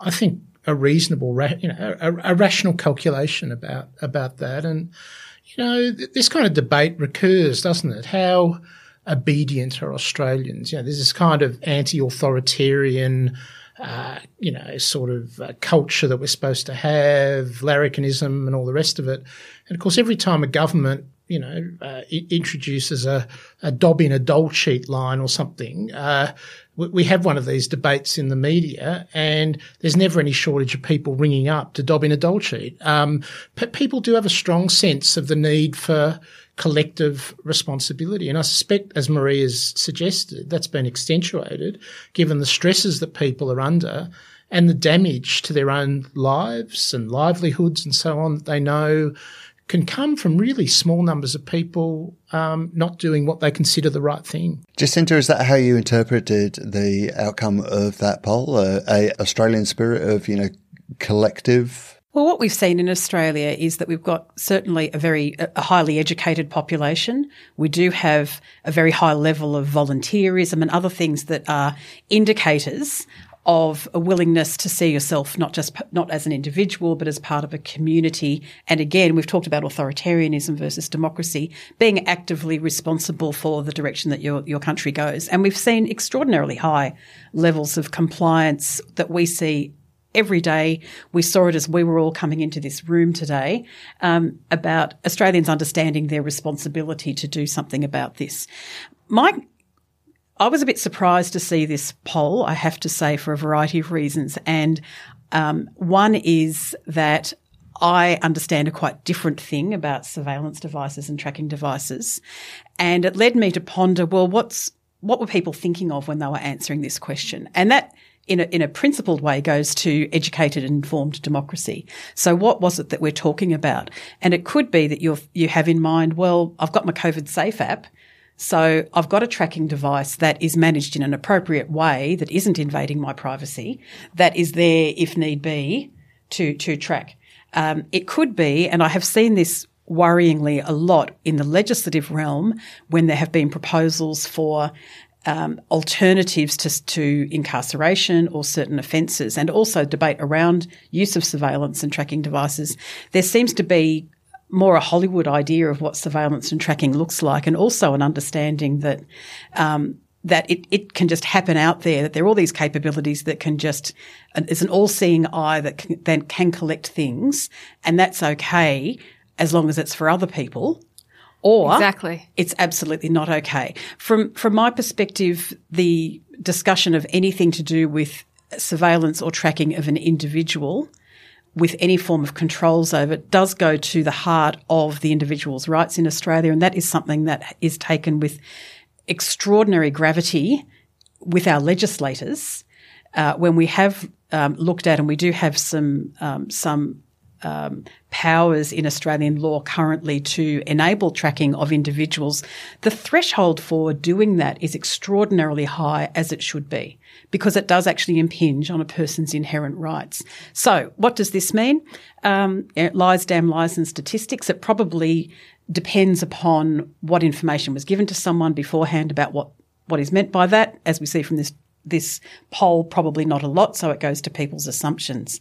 I think, a reasonable, you know, a, a rational calculation about about that. And you know, this kind of debate recurs, doesn't it? How obedient are Australians? You know, there's this kind of anti-authoritarian. Uh, you know, sort of uh, culture that we're supposed to have, larrikinism and all the rest of it. And of course, every time a government you know, uh, introduces a, a Dobbin a dole sheet line or something, uh, we, have one of these debates in the media, and there's never any shortage of people ringing up to Dobbin a dole sheet. Um, but people do have a strong sense of the need for collective responsibility. And I suspect, as Marie has suggested, that's been accentuated given the stresses that people are under and the damage to their own lives and livelihoods and so on that they know can come from really small numbers of people um, not doing what they consider the right thing. Jacinta, is that how you interpreted the outcome of that poll? Uh, a Australian spirit of you know collective. Well, what we've seen in Australia is that we've got certainly a very a highly educated population. We do have a very high level of volunteerism and other things that are indicators of a willingness to see yourself not just not as an individual but as part of a community and again we've talked about authoritarianism versus democracy being actively responsible for the direction that your your country goes and we've seen extraordinarily high levels of compliance that we see every day. We saw it as we were all coming into this room today um, about Australians understanding their responsibility to do something about this. My I was a bit surprised to see this poll, I have to say, for a variety of reasons. And um, one is that I understand a quite different thing about surveillance devices and tracking devices. And it led me to ponder, well, what's, what were people thinking of when they were answering this question? And that in a, in a principled way goes to educated and informed democracy. So what was it that we're talking about? And it could be that you you have in mind, well, I've got my COVID safe app so I've got a tracking device that is managed in an appropriate way that isn't invading my privacy, that is there if need be to, to track. Um, it could be, and I have seen this worryingly a lot in the legislative realm when there have been proposals for um, alternatives to, to incarceration or certain offences, and also debate around use of surveillance and tracking devices. There seems to be more a Hollywood idea of what surveillance and tracking looks like, and also an understanding that um, that it, it can just happen out there. That there are all these capabilities that can just it's an all-seeing eye that can, that can collect things, and that's okay as long as it's for other people. Or exactly. it's absolutely not okay. From from my perspective, the discussion of anything to do with surveillance or tracking of an individual with any form of controls over it does go to the heart of the individual's rights in Australia. And that is something that is taken with extraordinary gravity with our legislators uh, when we have um, looked at, and we do have some um, some um, powers in Australian law currently to enable tracking of individuals, the threshold for doing that is extraordinarily high, as it should be, because it does actually impinge on a person's inherent rights. So, what does this mean? Um, lies, damn lies, and statistics. It probably depends upon what information was given to someone beforehand about what what is meant by that, as we see from this this poll, probably not a lot, so it goes to people's assumptions.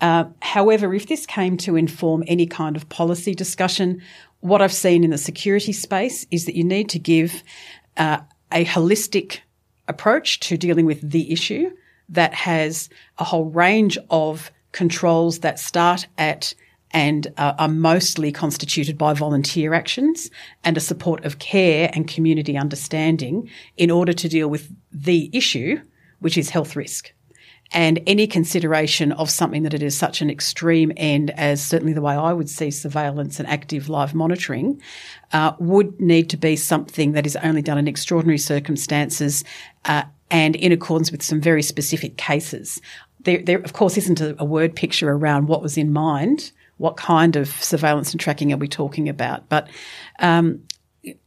Uh, however, if this came to inform any kind of policy discussion, what I've seen in the security space is that you need to give uh, a holistic approach to dealing with the issue that has a whole range of controls that start at and uh, are mostly constituted by volunteer actions and a support of care and community understanding in order to deal with the issue, which is health risk. And any consideration of something that it is such an extreme end as certainly the way I would see surveillance and active live monitoring uh, would need to be something that is only done in extraordinary circumstances uh, and in accordance with some very specific cases. There, there of course, isn't a, a word picture around what was in mind what kind of surveillance and tracking are we talking about? But um,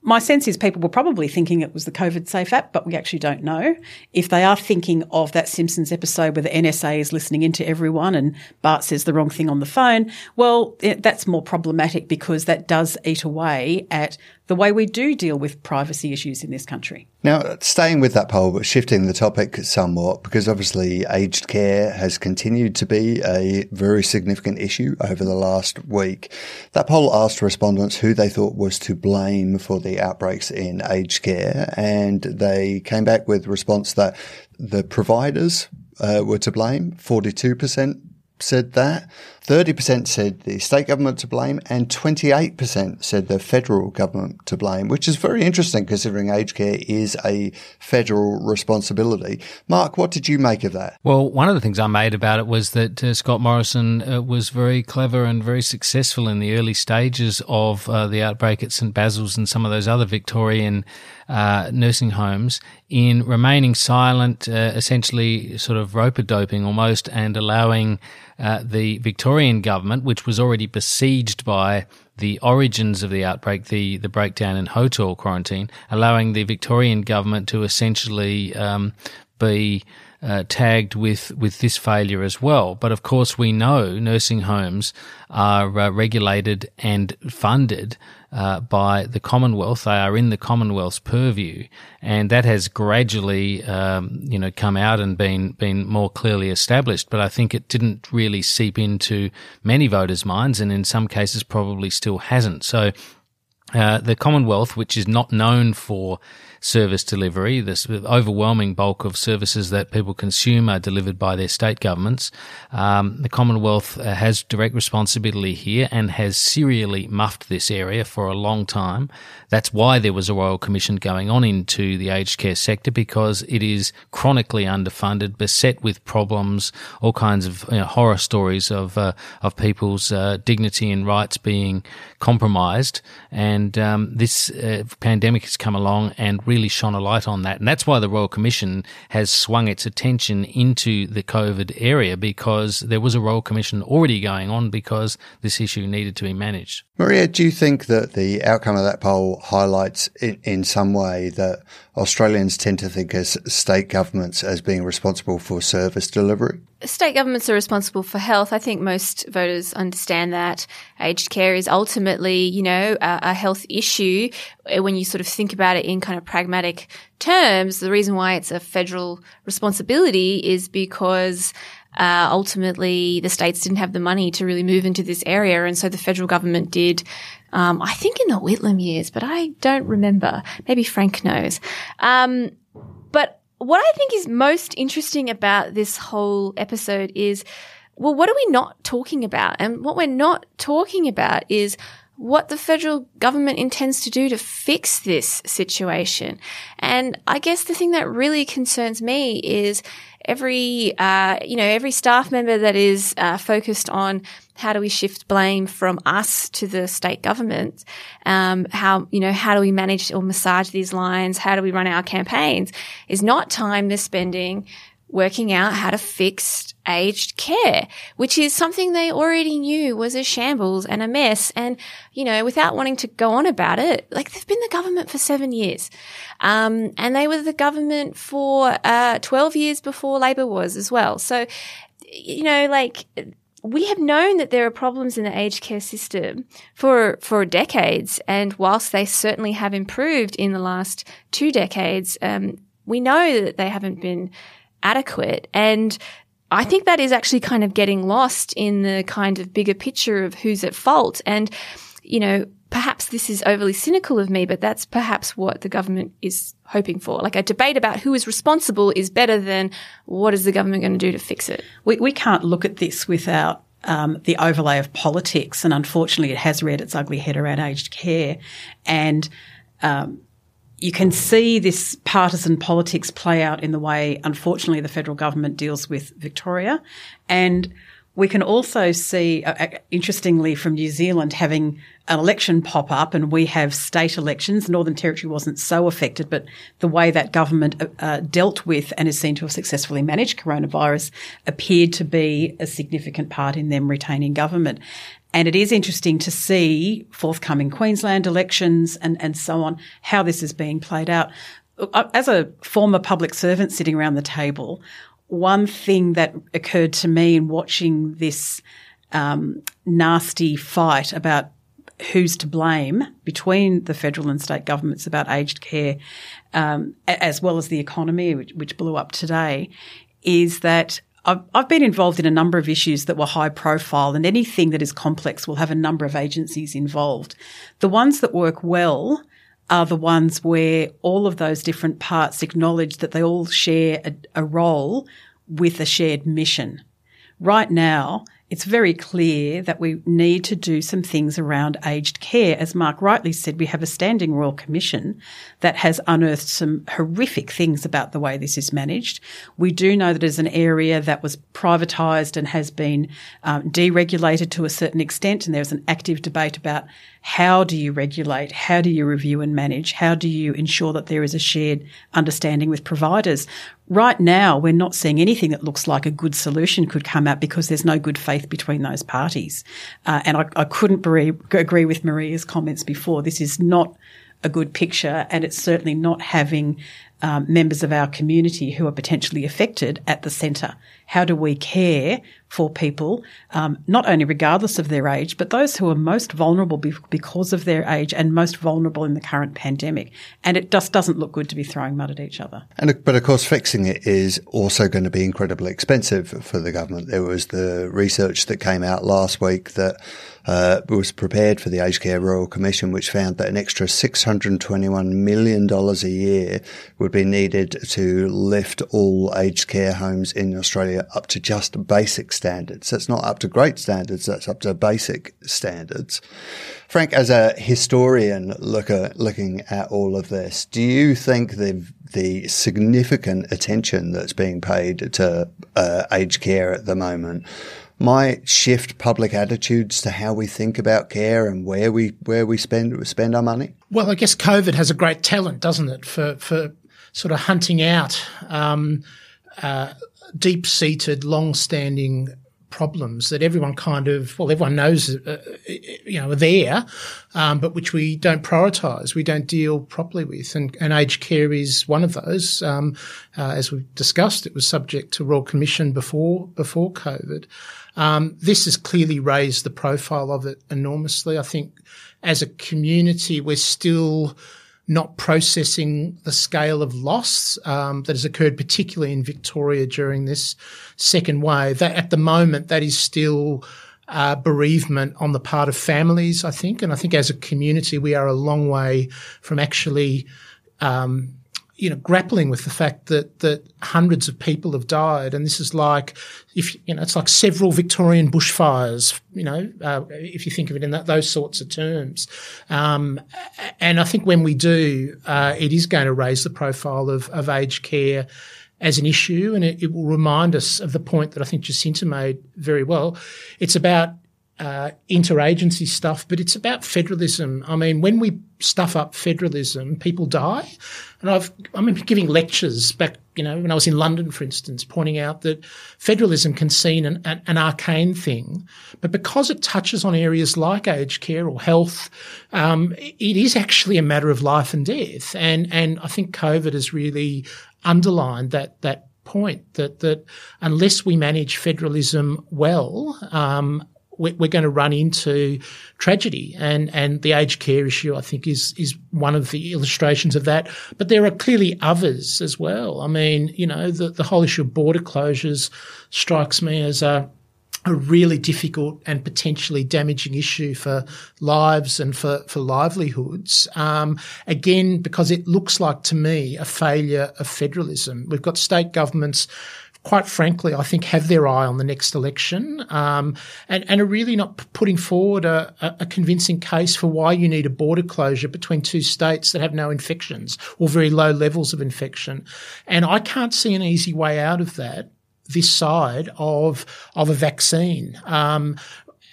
my sense is people were probably thinking it was the COVID Safe app, but we actually don't know. If they are thinking of that Simpsons episode where the NSA is listening into everyone and Bart says the wrong thing on the phone, well, it, that's more problematic because that does eat away at the way we do deal with privacy issues in this country. Now, staying with that poll, but shifting the topic somewhat, because obviously aged care has continued to be a very significant issue over the last week. That poll asked respondents who they thought was to blame for the outbreaks in aged care, and they came back with response that the providers uh, were to blame, 42% said that. 30% said the state government to blame and 28% said the federal government to blame, which is very interesting considering aged care is a federal responsibility. Mark, what did you make of that? Well, one of the things I made about it was that uh, Scott Morrison uh, was very clever and very successful in the early stages of uh, the outbreak at St Basil's and some of those other Victorian uh, nursing homes in remaining silent, uh, essentially sort of rope doping almost, and allowing uh, the Victorian government, which was already besieged by the origins of the outbreak, the, the breakdown in hotel quarantine, allowing the Victorian government to essentially um, be uh, tagged with, with this failure as well. But of course, we know nursing homes are uh, regulated and funded uh, by the Commonwealth. They are in the Commonwealth's purview, and that has gradually, um, you know, come out and been been more clearly established. But I think it didn't really seep into many voters' minds, and in some cases, probably still hasn't. So. Uh, the Commonwealth, which is not known for service delivery. The overwhelming bulk of services that people consume are delivered by their state governments. Um, the Commonwealth uh, has direct responsibility here and has serially muffed this area for a long time. That's why there was a Royal Commission going on into the aged care sector because it is chronically underfunded, beset with problems, all kinds of you know, horror stories of uh, of people's uh, dignity and rights being compromised. And um, this uh, pandemic has come along and really shone a light on that. And that's why the Royal Commission has swung its attention into the COVID area because there was a Royal Commission already going on because this issue needed to be managed. Marija, do you think that the outcome of that poll highlights in, in some way that Australians tend to think as state governments as being responsible for service delivery? State governments are responsible for health. I think most voters understand that aged care is ultimately, you know, a, a health issue. When you sort of think about it in kind of pragmatic terms, the reason why it's a federal responsibility is because uh, ultimately the states didn't have the money to really move into this area. And so the federal government did, um, I think in the Whitlam years, but I don't remember. Maybe Frank knows. Um, but what I think is most interesting about this whole episode is, well, what are we not talking about? And what we're not talking about is what the federal government intends to do to fix this situation. And I guess the thing that really concerns me is every, uh, you know, every staff member that is uh, focused on how do we shift blame from us to the state government? Um, how, you know, how do we manage or massage these lines? How do we run our campaigns is not time they're spending working out how to fix aged care, which is something they already knew was a shambles and a mess. And, you know, without wanting to go on about it, like they've been the government for seven years. Um, and they were the government for, uh, 12 years before Labor was as well. So, you know, like, we have known that there are problems in the aged care system for for decades, and whilst they certainly have improved in the last two decades, um, we know that they haven't been adequate. And I think that is actually kind of getting lost in the kind of bigger picture of who's at fault. And, you know, perhaps this is overly cynical of me, but that's perhaps what the government is hoping for. Like a debate about who is responsible is better than what is the government going to do to fix it. We, we can't look at this without um, the overlay of politics, and unfortunately, it has reared its ugly head around aged care, and um, you can see this partisan politics play out in the way, unfortunately, the federal government deals with Victoria, and we can also see, uh, uh, interestingly, from New Zealand having an election pop up, and we have state elections. Northern Territory wasn't so affected, but the way that government uh, uh, dealt with and is seen to have successfully managed coronavirus appeared to be a significant part in them retaining government. And it is interesting to see forthcoming Queensland elections and, and so on, how this is being played out. Uh, as a former public servant sitting around the table, one thing that occurred to me in watching this um, nasty fight about who's to blame between the federal and state governments about aged care, um, as well as the economy, which, which, blew up today, is that I've, been involved in a number of issues that were high profile, and anything that is complex will have a number of agencies involved. The ones that work well are the ones where all of those different parts acknowledge that they all share a, a role with a shared mission. Right now, it's very clear that we need to do some things around aged care. As Mark rightly said, we have a standing Royal Commission that has unearthed some horrific things about the way this is managed. We do know that it's an area that was privatised and has been um, deregulated to a certain extent, and there's an active debate about how do you regulate? How do you review and manage? How do you ensure that there is a shared understanding with providers? Right now, we're not seeing anything that looks like a good solution could come out because there's no good faith between those parties. Uh, and I, I couldn't agree with Marija's comments before. This is not a good picture, and it's certainly not having um, members of our community who are potentially affected at the centre. How do we care for people, um, not only regardless of their age, but those who are most vulnerable be- because of their age and most vulnerable in the current pandemic? And it just doesn't look good to be throwing mud at each other. And but of course, fixing it is also going to be incredibly expensive for the government. There was the research that came out last week that uh, was prepared for the Aged Care Royal Commission, which found that an extra $621 million a year would be needed to lift all aged care homes in Australia up to just basic standards. That's not up to great standards, that's up to basic standards. Frank, as a historian looker, looking at all of this, do you think the the significant attention that's being paid to uh, aged care at the moment might shift public attitudes to how we think about care and where we where we spend spend our money? Well, I guess COVID has a great talent, doesn't it, for for sort of hunting out um, uh, deep seated, long standing problems that everyone kind of well everyone knows uh, you know are there um, but which we don't prioritize we don't deal properly with. And, and aged care is one of those. Um, uh, as we've discussed it was subject to royal commission before before covid. Um, this has clearly raised the profile of it enormously. I think as a community, we're still not processing the scale of loss um, that has occurred, particularly in Victoria during this second wave. That at the moment, that is still uh, bereavement on the part of families, I think, and I think as a community, we are a long way from actually um, you know, grappling with the fact that that hundreds of people have died, and this is like if you know, it's like several Victorian bushfires. You know, uh, if you think of it in that, those sorts of terms. Um, and I think when we do, uh, it is going to raise the profile of of aged care as an issue, and it, it will remind us of the point that I think Jacinta made very well. It's about uh, interagency stuff, but it's about federalism. I mean, when we stuff up federalism, people die. And I've, I mean, giving lectures back, you know, when I was in London, for instance, pointing out that federalism can seem an, an, an arcane thing, but because it touches on areas like aged care or health, um, it is actually a matter of life and death. And, and I think COVID has really underlined that, that point that, that unless we manage federalism well, um, we're going to run into tragedy. And, and the aged care issue, I think, is, is one of the illustrations of that. But there are clearly others as well. I mean, you know, the, the whole issue of border closures strikes me as a, a really difficult and potentially damaging issue for lives and for, for livelihoods. Um, again, because it looks like to me a failure of federalism. We've got state governments quite frankly, I think have their eye on the next election um, and, and, are really not putting forward a, a, convincing case for why you need a border closure between two states that have no infections or very low levels of infection. And I can't see an easy way out of that this side of of a vaccine. Um,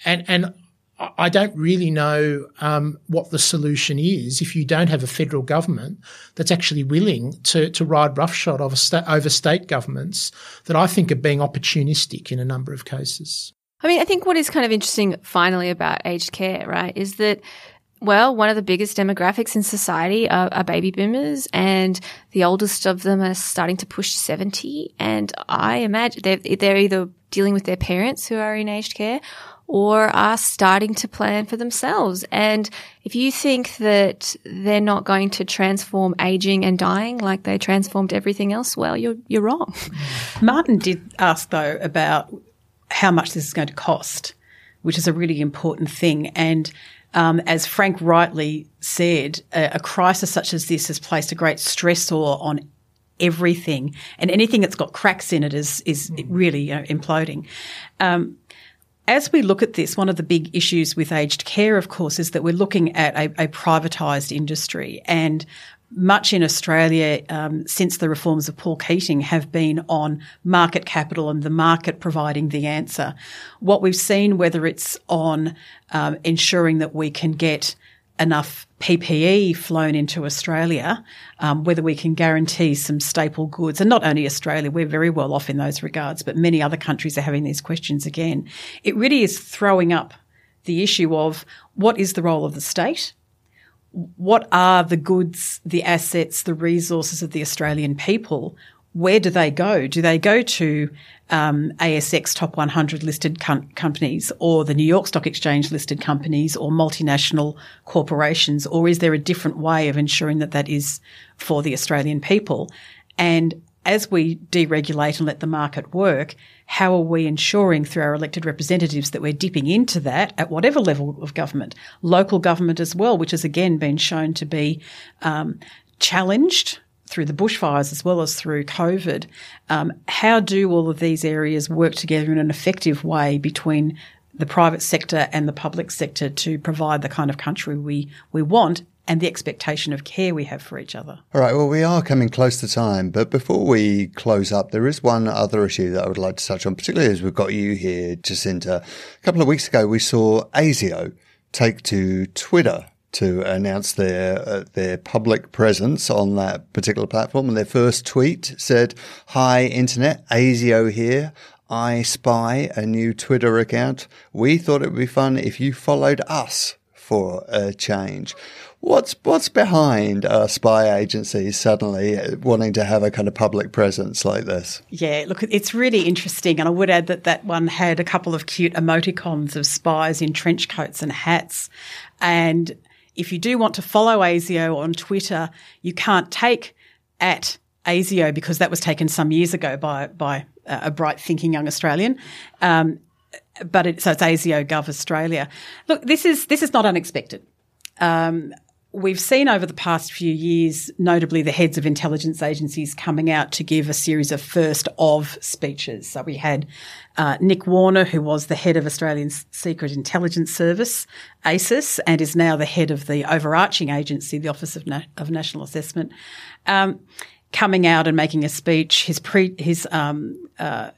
and and I don't really know um, what the solution is if you don't have a federal government that's actually willing to, to ride roughshod over, sta- over state governments that I think are being opportunistic in a number of cases. I mean, I think what is kind of interesting finally about aged care, right, is that well, one of the biggest demographics in society are, are, baby boomers, and the oldest of them are starting to push 70. And I imagine they're, they're either dealing with their parents who are in aged care or are starting to plan for themselves. And if you think that they're not going to transform aging and dying like they transformed everything else, well, you're, you're wrong. Martin did ask though about how much this is going to cost, which is a really important thing. And um, as Frank rightly said, a, a, crisis such as this has placed a great stressor on everything, and anything that's got cracks in it is is really you know, imploding. Um, as we look at this, one of the big issues with aged care, of course, is that we're looking at a, a privatised industry. And much in Australia um, since the reforms of Paul Keating have been on market capital and the market providing the answer. What we've seen, whether it's on um, ensuring that we can get enough PPE flown into Australia, um, whether we can guarantee some staple goods. And not only Australia, we're very well off in those regards, but many other countries are having these questions again. It really is throwing up the issue of what is the role of the state? What are the goods, the assets, the resources of the Australian people? Where do they go? Do they go to um, ASX top 100 listed com- companies or the New York Stock Exchange listed companies or multinational corporations? Or is there a different way of ensuring that that is for the Australian people? And as we deregulate and let the market work, how are we ensuring through our elected representatives that we're dipping into that at whatever level of government, local government as well, which has again been shown to be um, challenged through the bushfires as well as through COVID. Um, how do all of these areas work together in an effective way between the private sector and the public sector to provide the kind of country we, we want and the expectation of care we have for each other. All right, well, we are coming close to time, but before we close up, there is one other issue that I would like to touch on, particularly as we've got you here, Jacinta. A couple of weeks ago, we saw ASIO take to Twitter to announce their uh, their public presence on that particular platform. And their first tweet said, "Hi, internet, ASIO here. I spy a new Twitter account. We thought it would be fun if you followed us for a change." What's what's behind uh, spy agencies suddenly wanting to have a kind of public presence like this? Yeah, look, it's really interesting, and I would add that that one had a couple of cute emoticons of spies in trench coats and hats, and if you do want to follow ASIO on Twitter, you can't take at ASIO because that was taken some years ago by by a bright thinking young Australian. Um, but it, so it's ASIO Gov Australia. Look, this is this is not unexpected. Um, we've seen over the past few years, notably the heads of intelligence agencies coming out to give a series of first of speeches. So we had uh, Nick Warner, who was the head of Australian Secret Intelligence Service, ASIS, and is now the head of the overarching agency, the Office of, Na- of National Assessment, um, coming out and making a speech. His pre, his um, uh,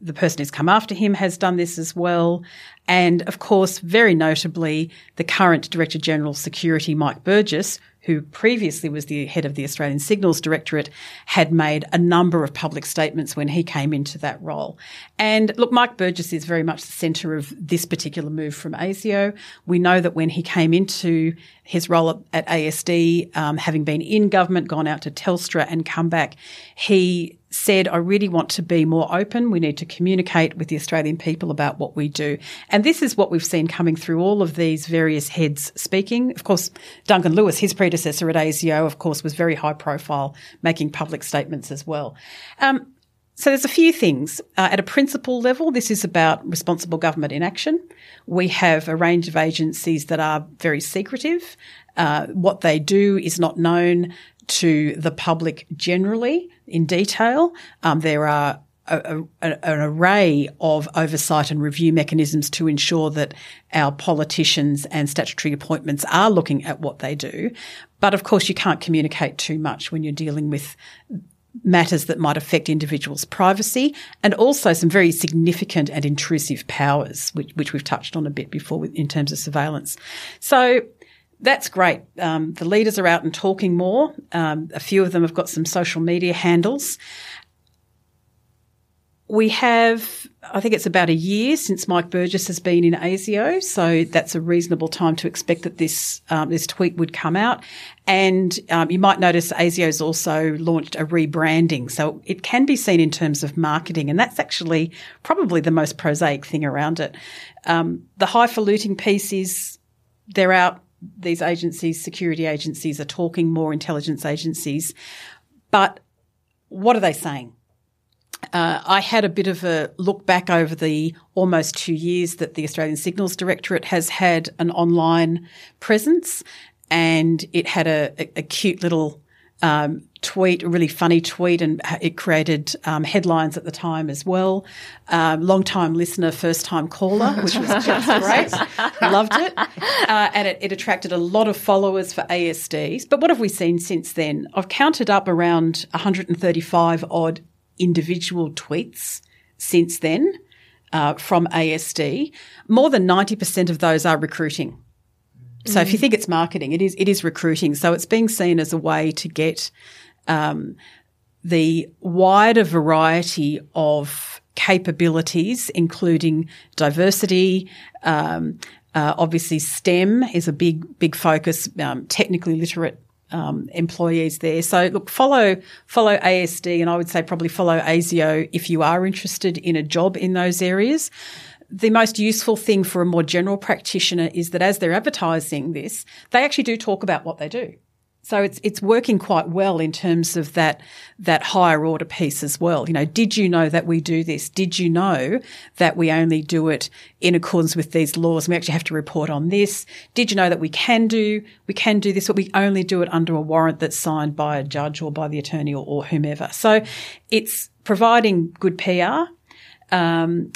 the person who's come after him has done this as well. And of course, very notably, the current Director General Security, Mike Burgess, who previously was the head of the Australian Signals Directorate, had made a number of public statements when he came into that role. And look, Mike Burgess is very much the centre of this particular move from ASIO. We know that when he came into his role at ASD, um, having been in government, gone out to Telstra and come back, he said, I really want to be more open. We need to communicate with the Australian people about what we do. And this is what we've seen coming through all of these various heads speaking. Of course, Duncan Lewis, his predecessor at ASIO, of course, was very high profile, making public statements as well. Um, so there's a few things. Uh, at a principle level, this is about responsible government in action. We have a range of agencies that are very secretive. Uh, what they do is not known to the public generally in detail. Um, there are a, a, an array of oversight and review mechanisms to ensure that our politicians and statutory appointments are looking at what they do. But of course, you can't communicate too much when you're dealing with matters that might affect individuals' privacy and also some very significant and intrusive powers, which, which we've touched on a bit before in terms of surveillance. So that's great. Um, the leaders are out and talking more. Um, a few of them have got some social media handles. We have, I think it's about a year since Mike Burgess has been in ASIO, so that's a reasonable time to expect that this um, this tweet would come out. And um, you might notice ASIO's also launched a rebranding, so it can be seen in terms of marketing, and that's actually probably the most prosaic thing around it. Um, the highfalutin piece is they're out. These agencies, security agencies, are talking more. Intelligence agencies, but what are they saying? Uh, I had a bit of a look back over the almost two years that the Australian Signals Directorate has had an online presence, and it had a, a, a cute little um, tweet, a really funny tweet, and it created um, headlines at the time as well. Um, long time listener, first time caller, which was just great. Loved it. Uh, and it, it, attracted a lot of followers for ASDs. But what have we seen since then? I've counted up around 135 odd individual tweets since then uh, from ASD. More than 90% of those are recruiting. So if you mm. think it's marketing, it is it is recruiting. So it's being seen as a way to get um, the wider variety of capabilities, including diversity. Um, uh, obviously, STEM is a big big focus. Um, technically literate um, employees there. So look, follow follow ASD, and I would say probably follow ASIO if you are interested in a job in those areas. The most useful thing for a more general practitioner is that as they're advertising this, they actually do talk about what they do. So it's it's working quite well in terms of that that higher order piece as well. You know, did you know that we do this? Did you know that we only do it in accordance with these laws? We actually have to report on this. Did you know that we can do we can do this, but we only do it under a warrant that's signed by a judge or by the attorney or, or whomever? So it's providing good PR. Um,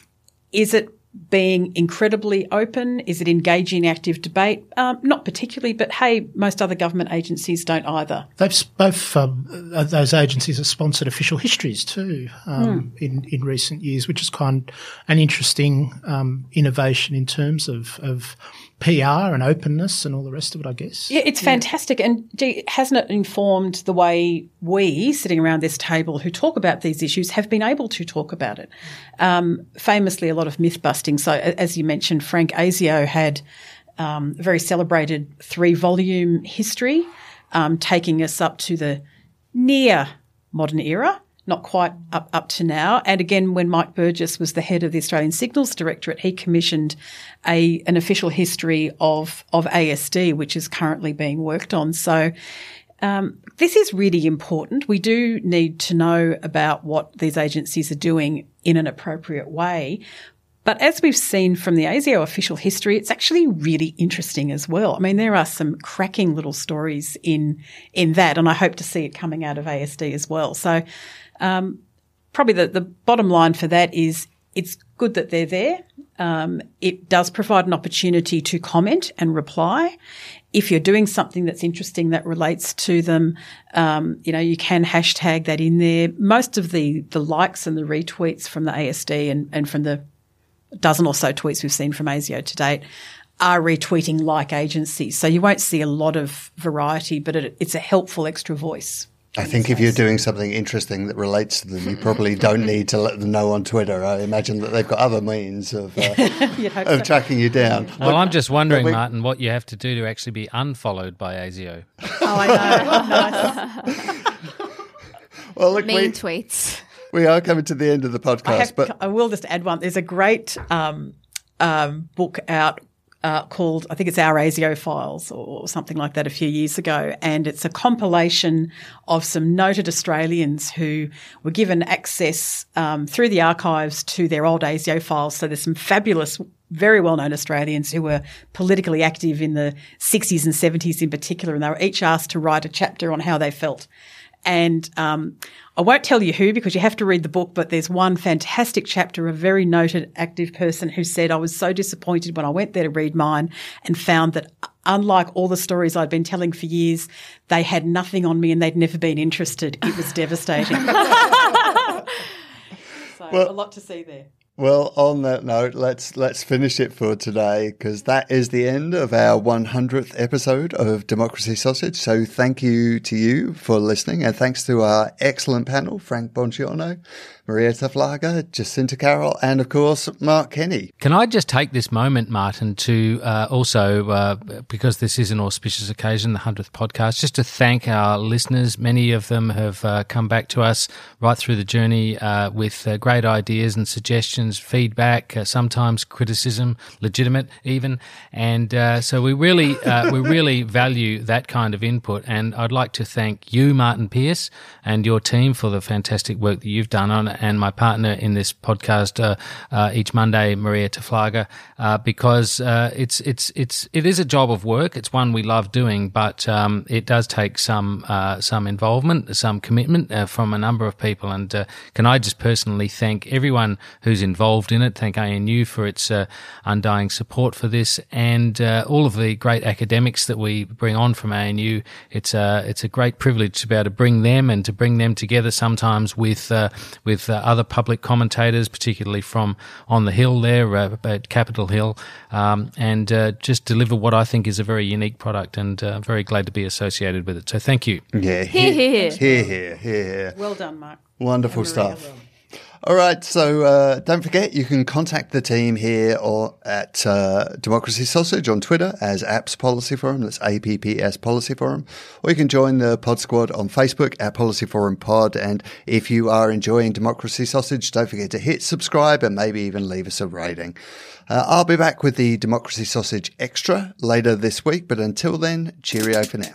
is it being incredibly open? Is it engaging active debate? Um, not particularly, but hey, most other government agencies don't either. They've both um, uh, those agencies have sponsored official histories too um, mm. in in recent years, which is kind of an interesting um, innovation in terms of of PR and openness and all the rest of it, I guess. Yeah, it's fantastic. And gee, hasn't it informed the way we, sitting around this table who talk about these issues, have been able to talk about it? Um, famously, a lot of myth busting. So, as you mentioned, Frank ASIO had um, a very celebrated three volume history, um, taking us up to the near modern era not quite up, up to now. And again, when Mike Burgess was the head of the Australian Signals Directorate, he commissioned a an official history of of ASD, which is currently being worked on. So. Um, this is really important. We do need to know about what these agencies are doing in an appropriate way. But as we've seen from the ASIO official history, it's actually really interesting as well. I mean, there are some cracking little stories in in that, and I hope to see it coming out of ASD as well. So um, probably the, the bottom line for that is it's good that they're there. Um, it does provide an opportunity to comment and reply. If you're doing something that's interesting that relates to them, um, you know, you can hashtag that in there. Most of the, the likes and the retweets from the ASD and, and from the dozen or so tweets we've seen from ASIO to date are retweeting like agencies. So you won't see a lot of variety, but it, it's a helpful extra voice. I think if you're doing something interesting that relates to them, you probably don't need to let them know on Twitter. I imagine that they've got other means of, uh, of so. tracking you down. Well, but, I'm just wondering, we, Martin, what you have to do to actually be unfollowed by ASIO. Oh, I know. well, look, mean we, tweets. We are coming to the end of the podcast, I have, but I will just add one. There's a great um, um, book out uh, called, I think it's Our ASIO Files or something like that a few years ago. And it's a compilation of some noted Australians who were given access um, through the archives to their old ASIO files. So there's some fabulous, very well known Australians who were politically active in the 60s and 70s in particular. And they were each asked to write a chapter on how they felt And um, I won't tell you who because you have to read the book, but there's one fantastic chapter, a very noted active person who said, I was so disappointed when I went there to read mine and found that unlike all the stories I'd been telling for years, they had nothing on me and they'd never been interested. It was devastating. so well, a lot to see there. Well, on that note, let's let's finish it for today because that is the end of our 100th episode of Democracy Sausage. So thank you to you for listening, and thanks to our excellent panel, Frank Bongiorno, Marija Taflaga, Jacinta Carroll, and of course, Mark Kenny. Can I just take this moment, Martin, to uh, also, uh, because this is an auspicious occasion, the 100th podcast, just to thank our listeners. Many of them have uh, come back to us right through the journey uh, with uh, great ideas and suggestions, feedback, uh, sometimes criticism, legitimate even. And so we really, we really value that kind of input. And I'd like to thank you, Martin Pierce, and your team for the fantastic work that you've done on and my partner in this podcast uh, uh, each Monday, Marija Taflaga, uh, because uh, it's it's it's it is a job of work. It's one we love doing, but um, it does take some uh, some involvement, some commitment uh, from a number of people. And can I just personally thank everyone who's involved in it? Thank ANU for its undying support for this, and all of the great academics that we bring on from ANU. It's a it's a great privilege to be able to bring them and to bring them together sometimes with with uh, other public commentators, particularly from on the Hill there uh, at Capitol Hill, um, and uh, just deliver what I think is a very unique product. And uh, very glad to be associated with it. So thank you. Yeah, here, here, here, here, here. Well done, Mark. Wonderful stuff. All right, so uh, don't forget you can contact the team here or at uh, Democracy Sausage on Twitter as Apps Policy Forum. That's APPS Policy Forum, or you can join the Pod Squad on Facebook at Policy Forum Pod. And if you are enjoying Democracy Sausage, don't forget to hit subscribe and maybe even leave us a rating. Uh, I'll be back with the Democracy Sausage Extra later this week, but until then, cheerio for now.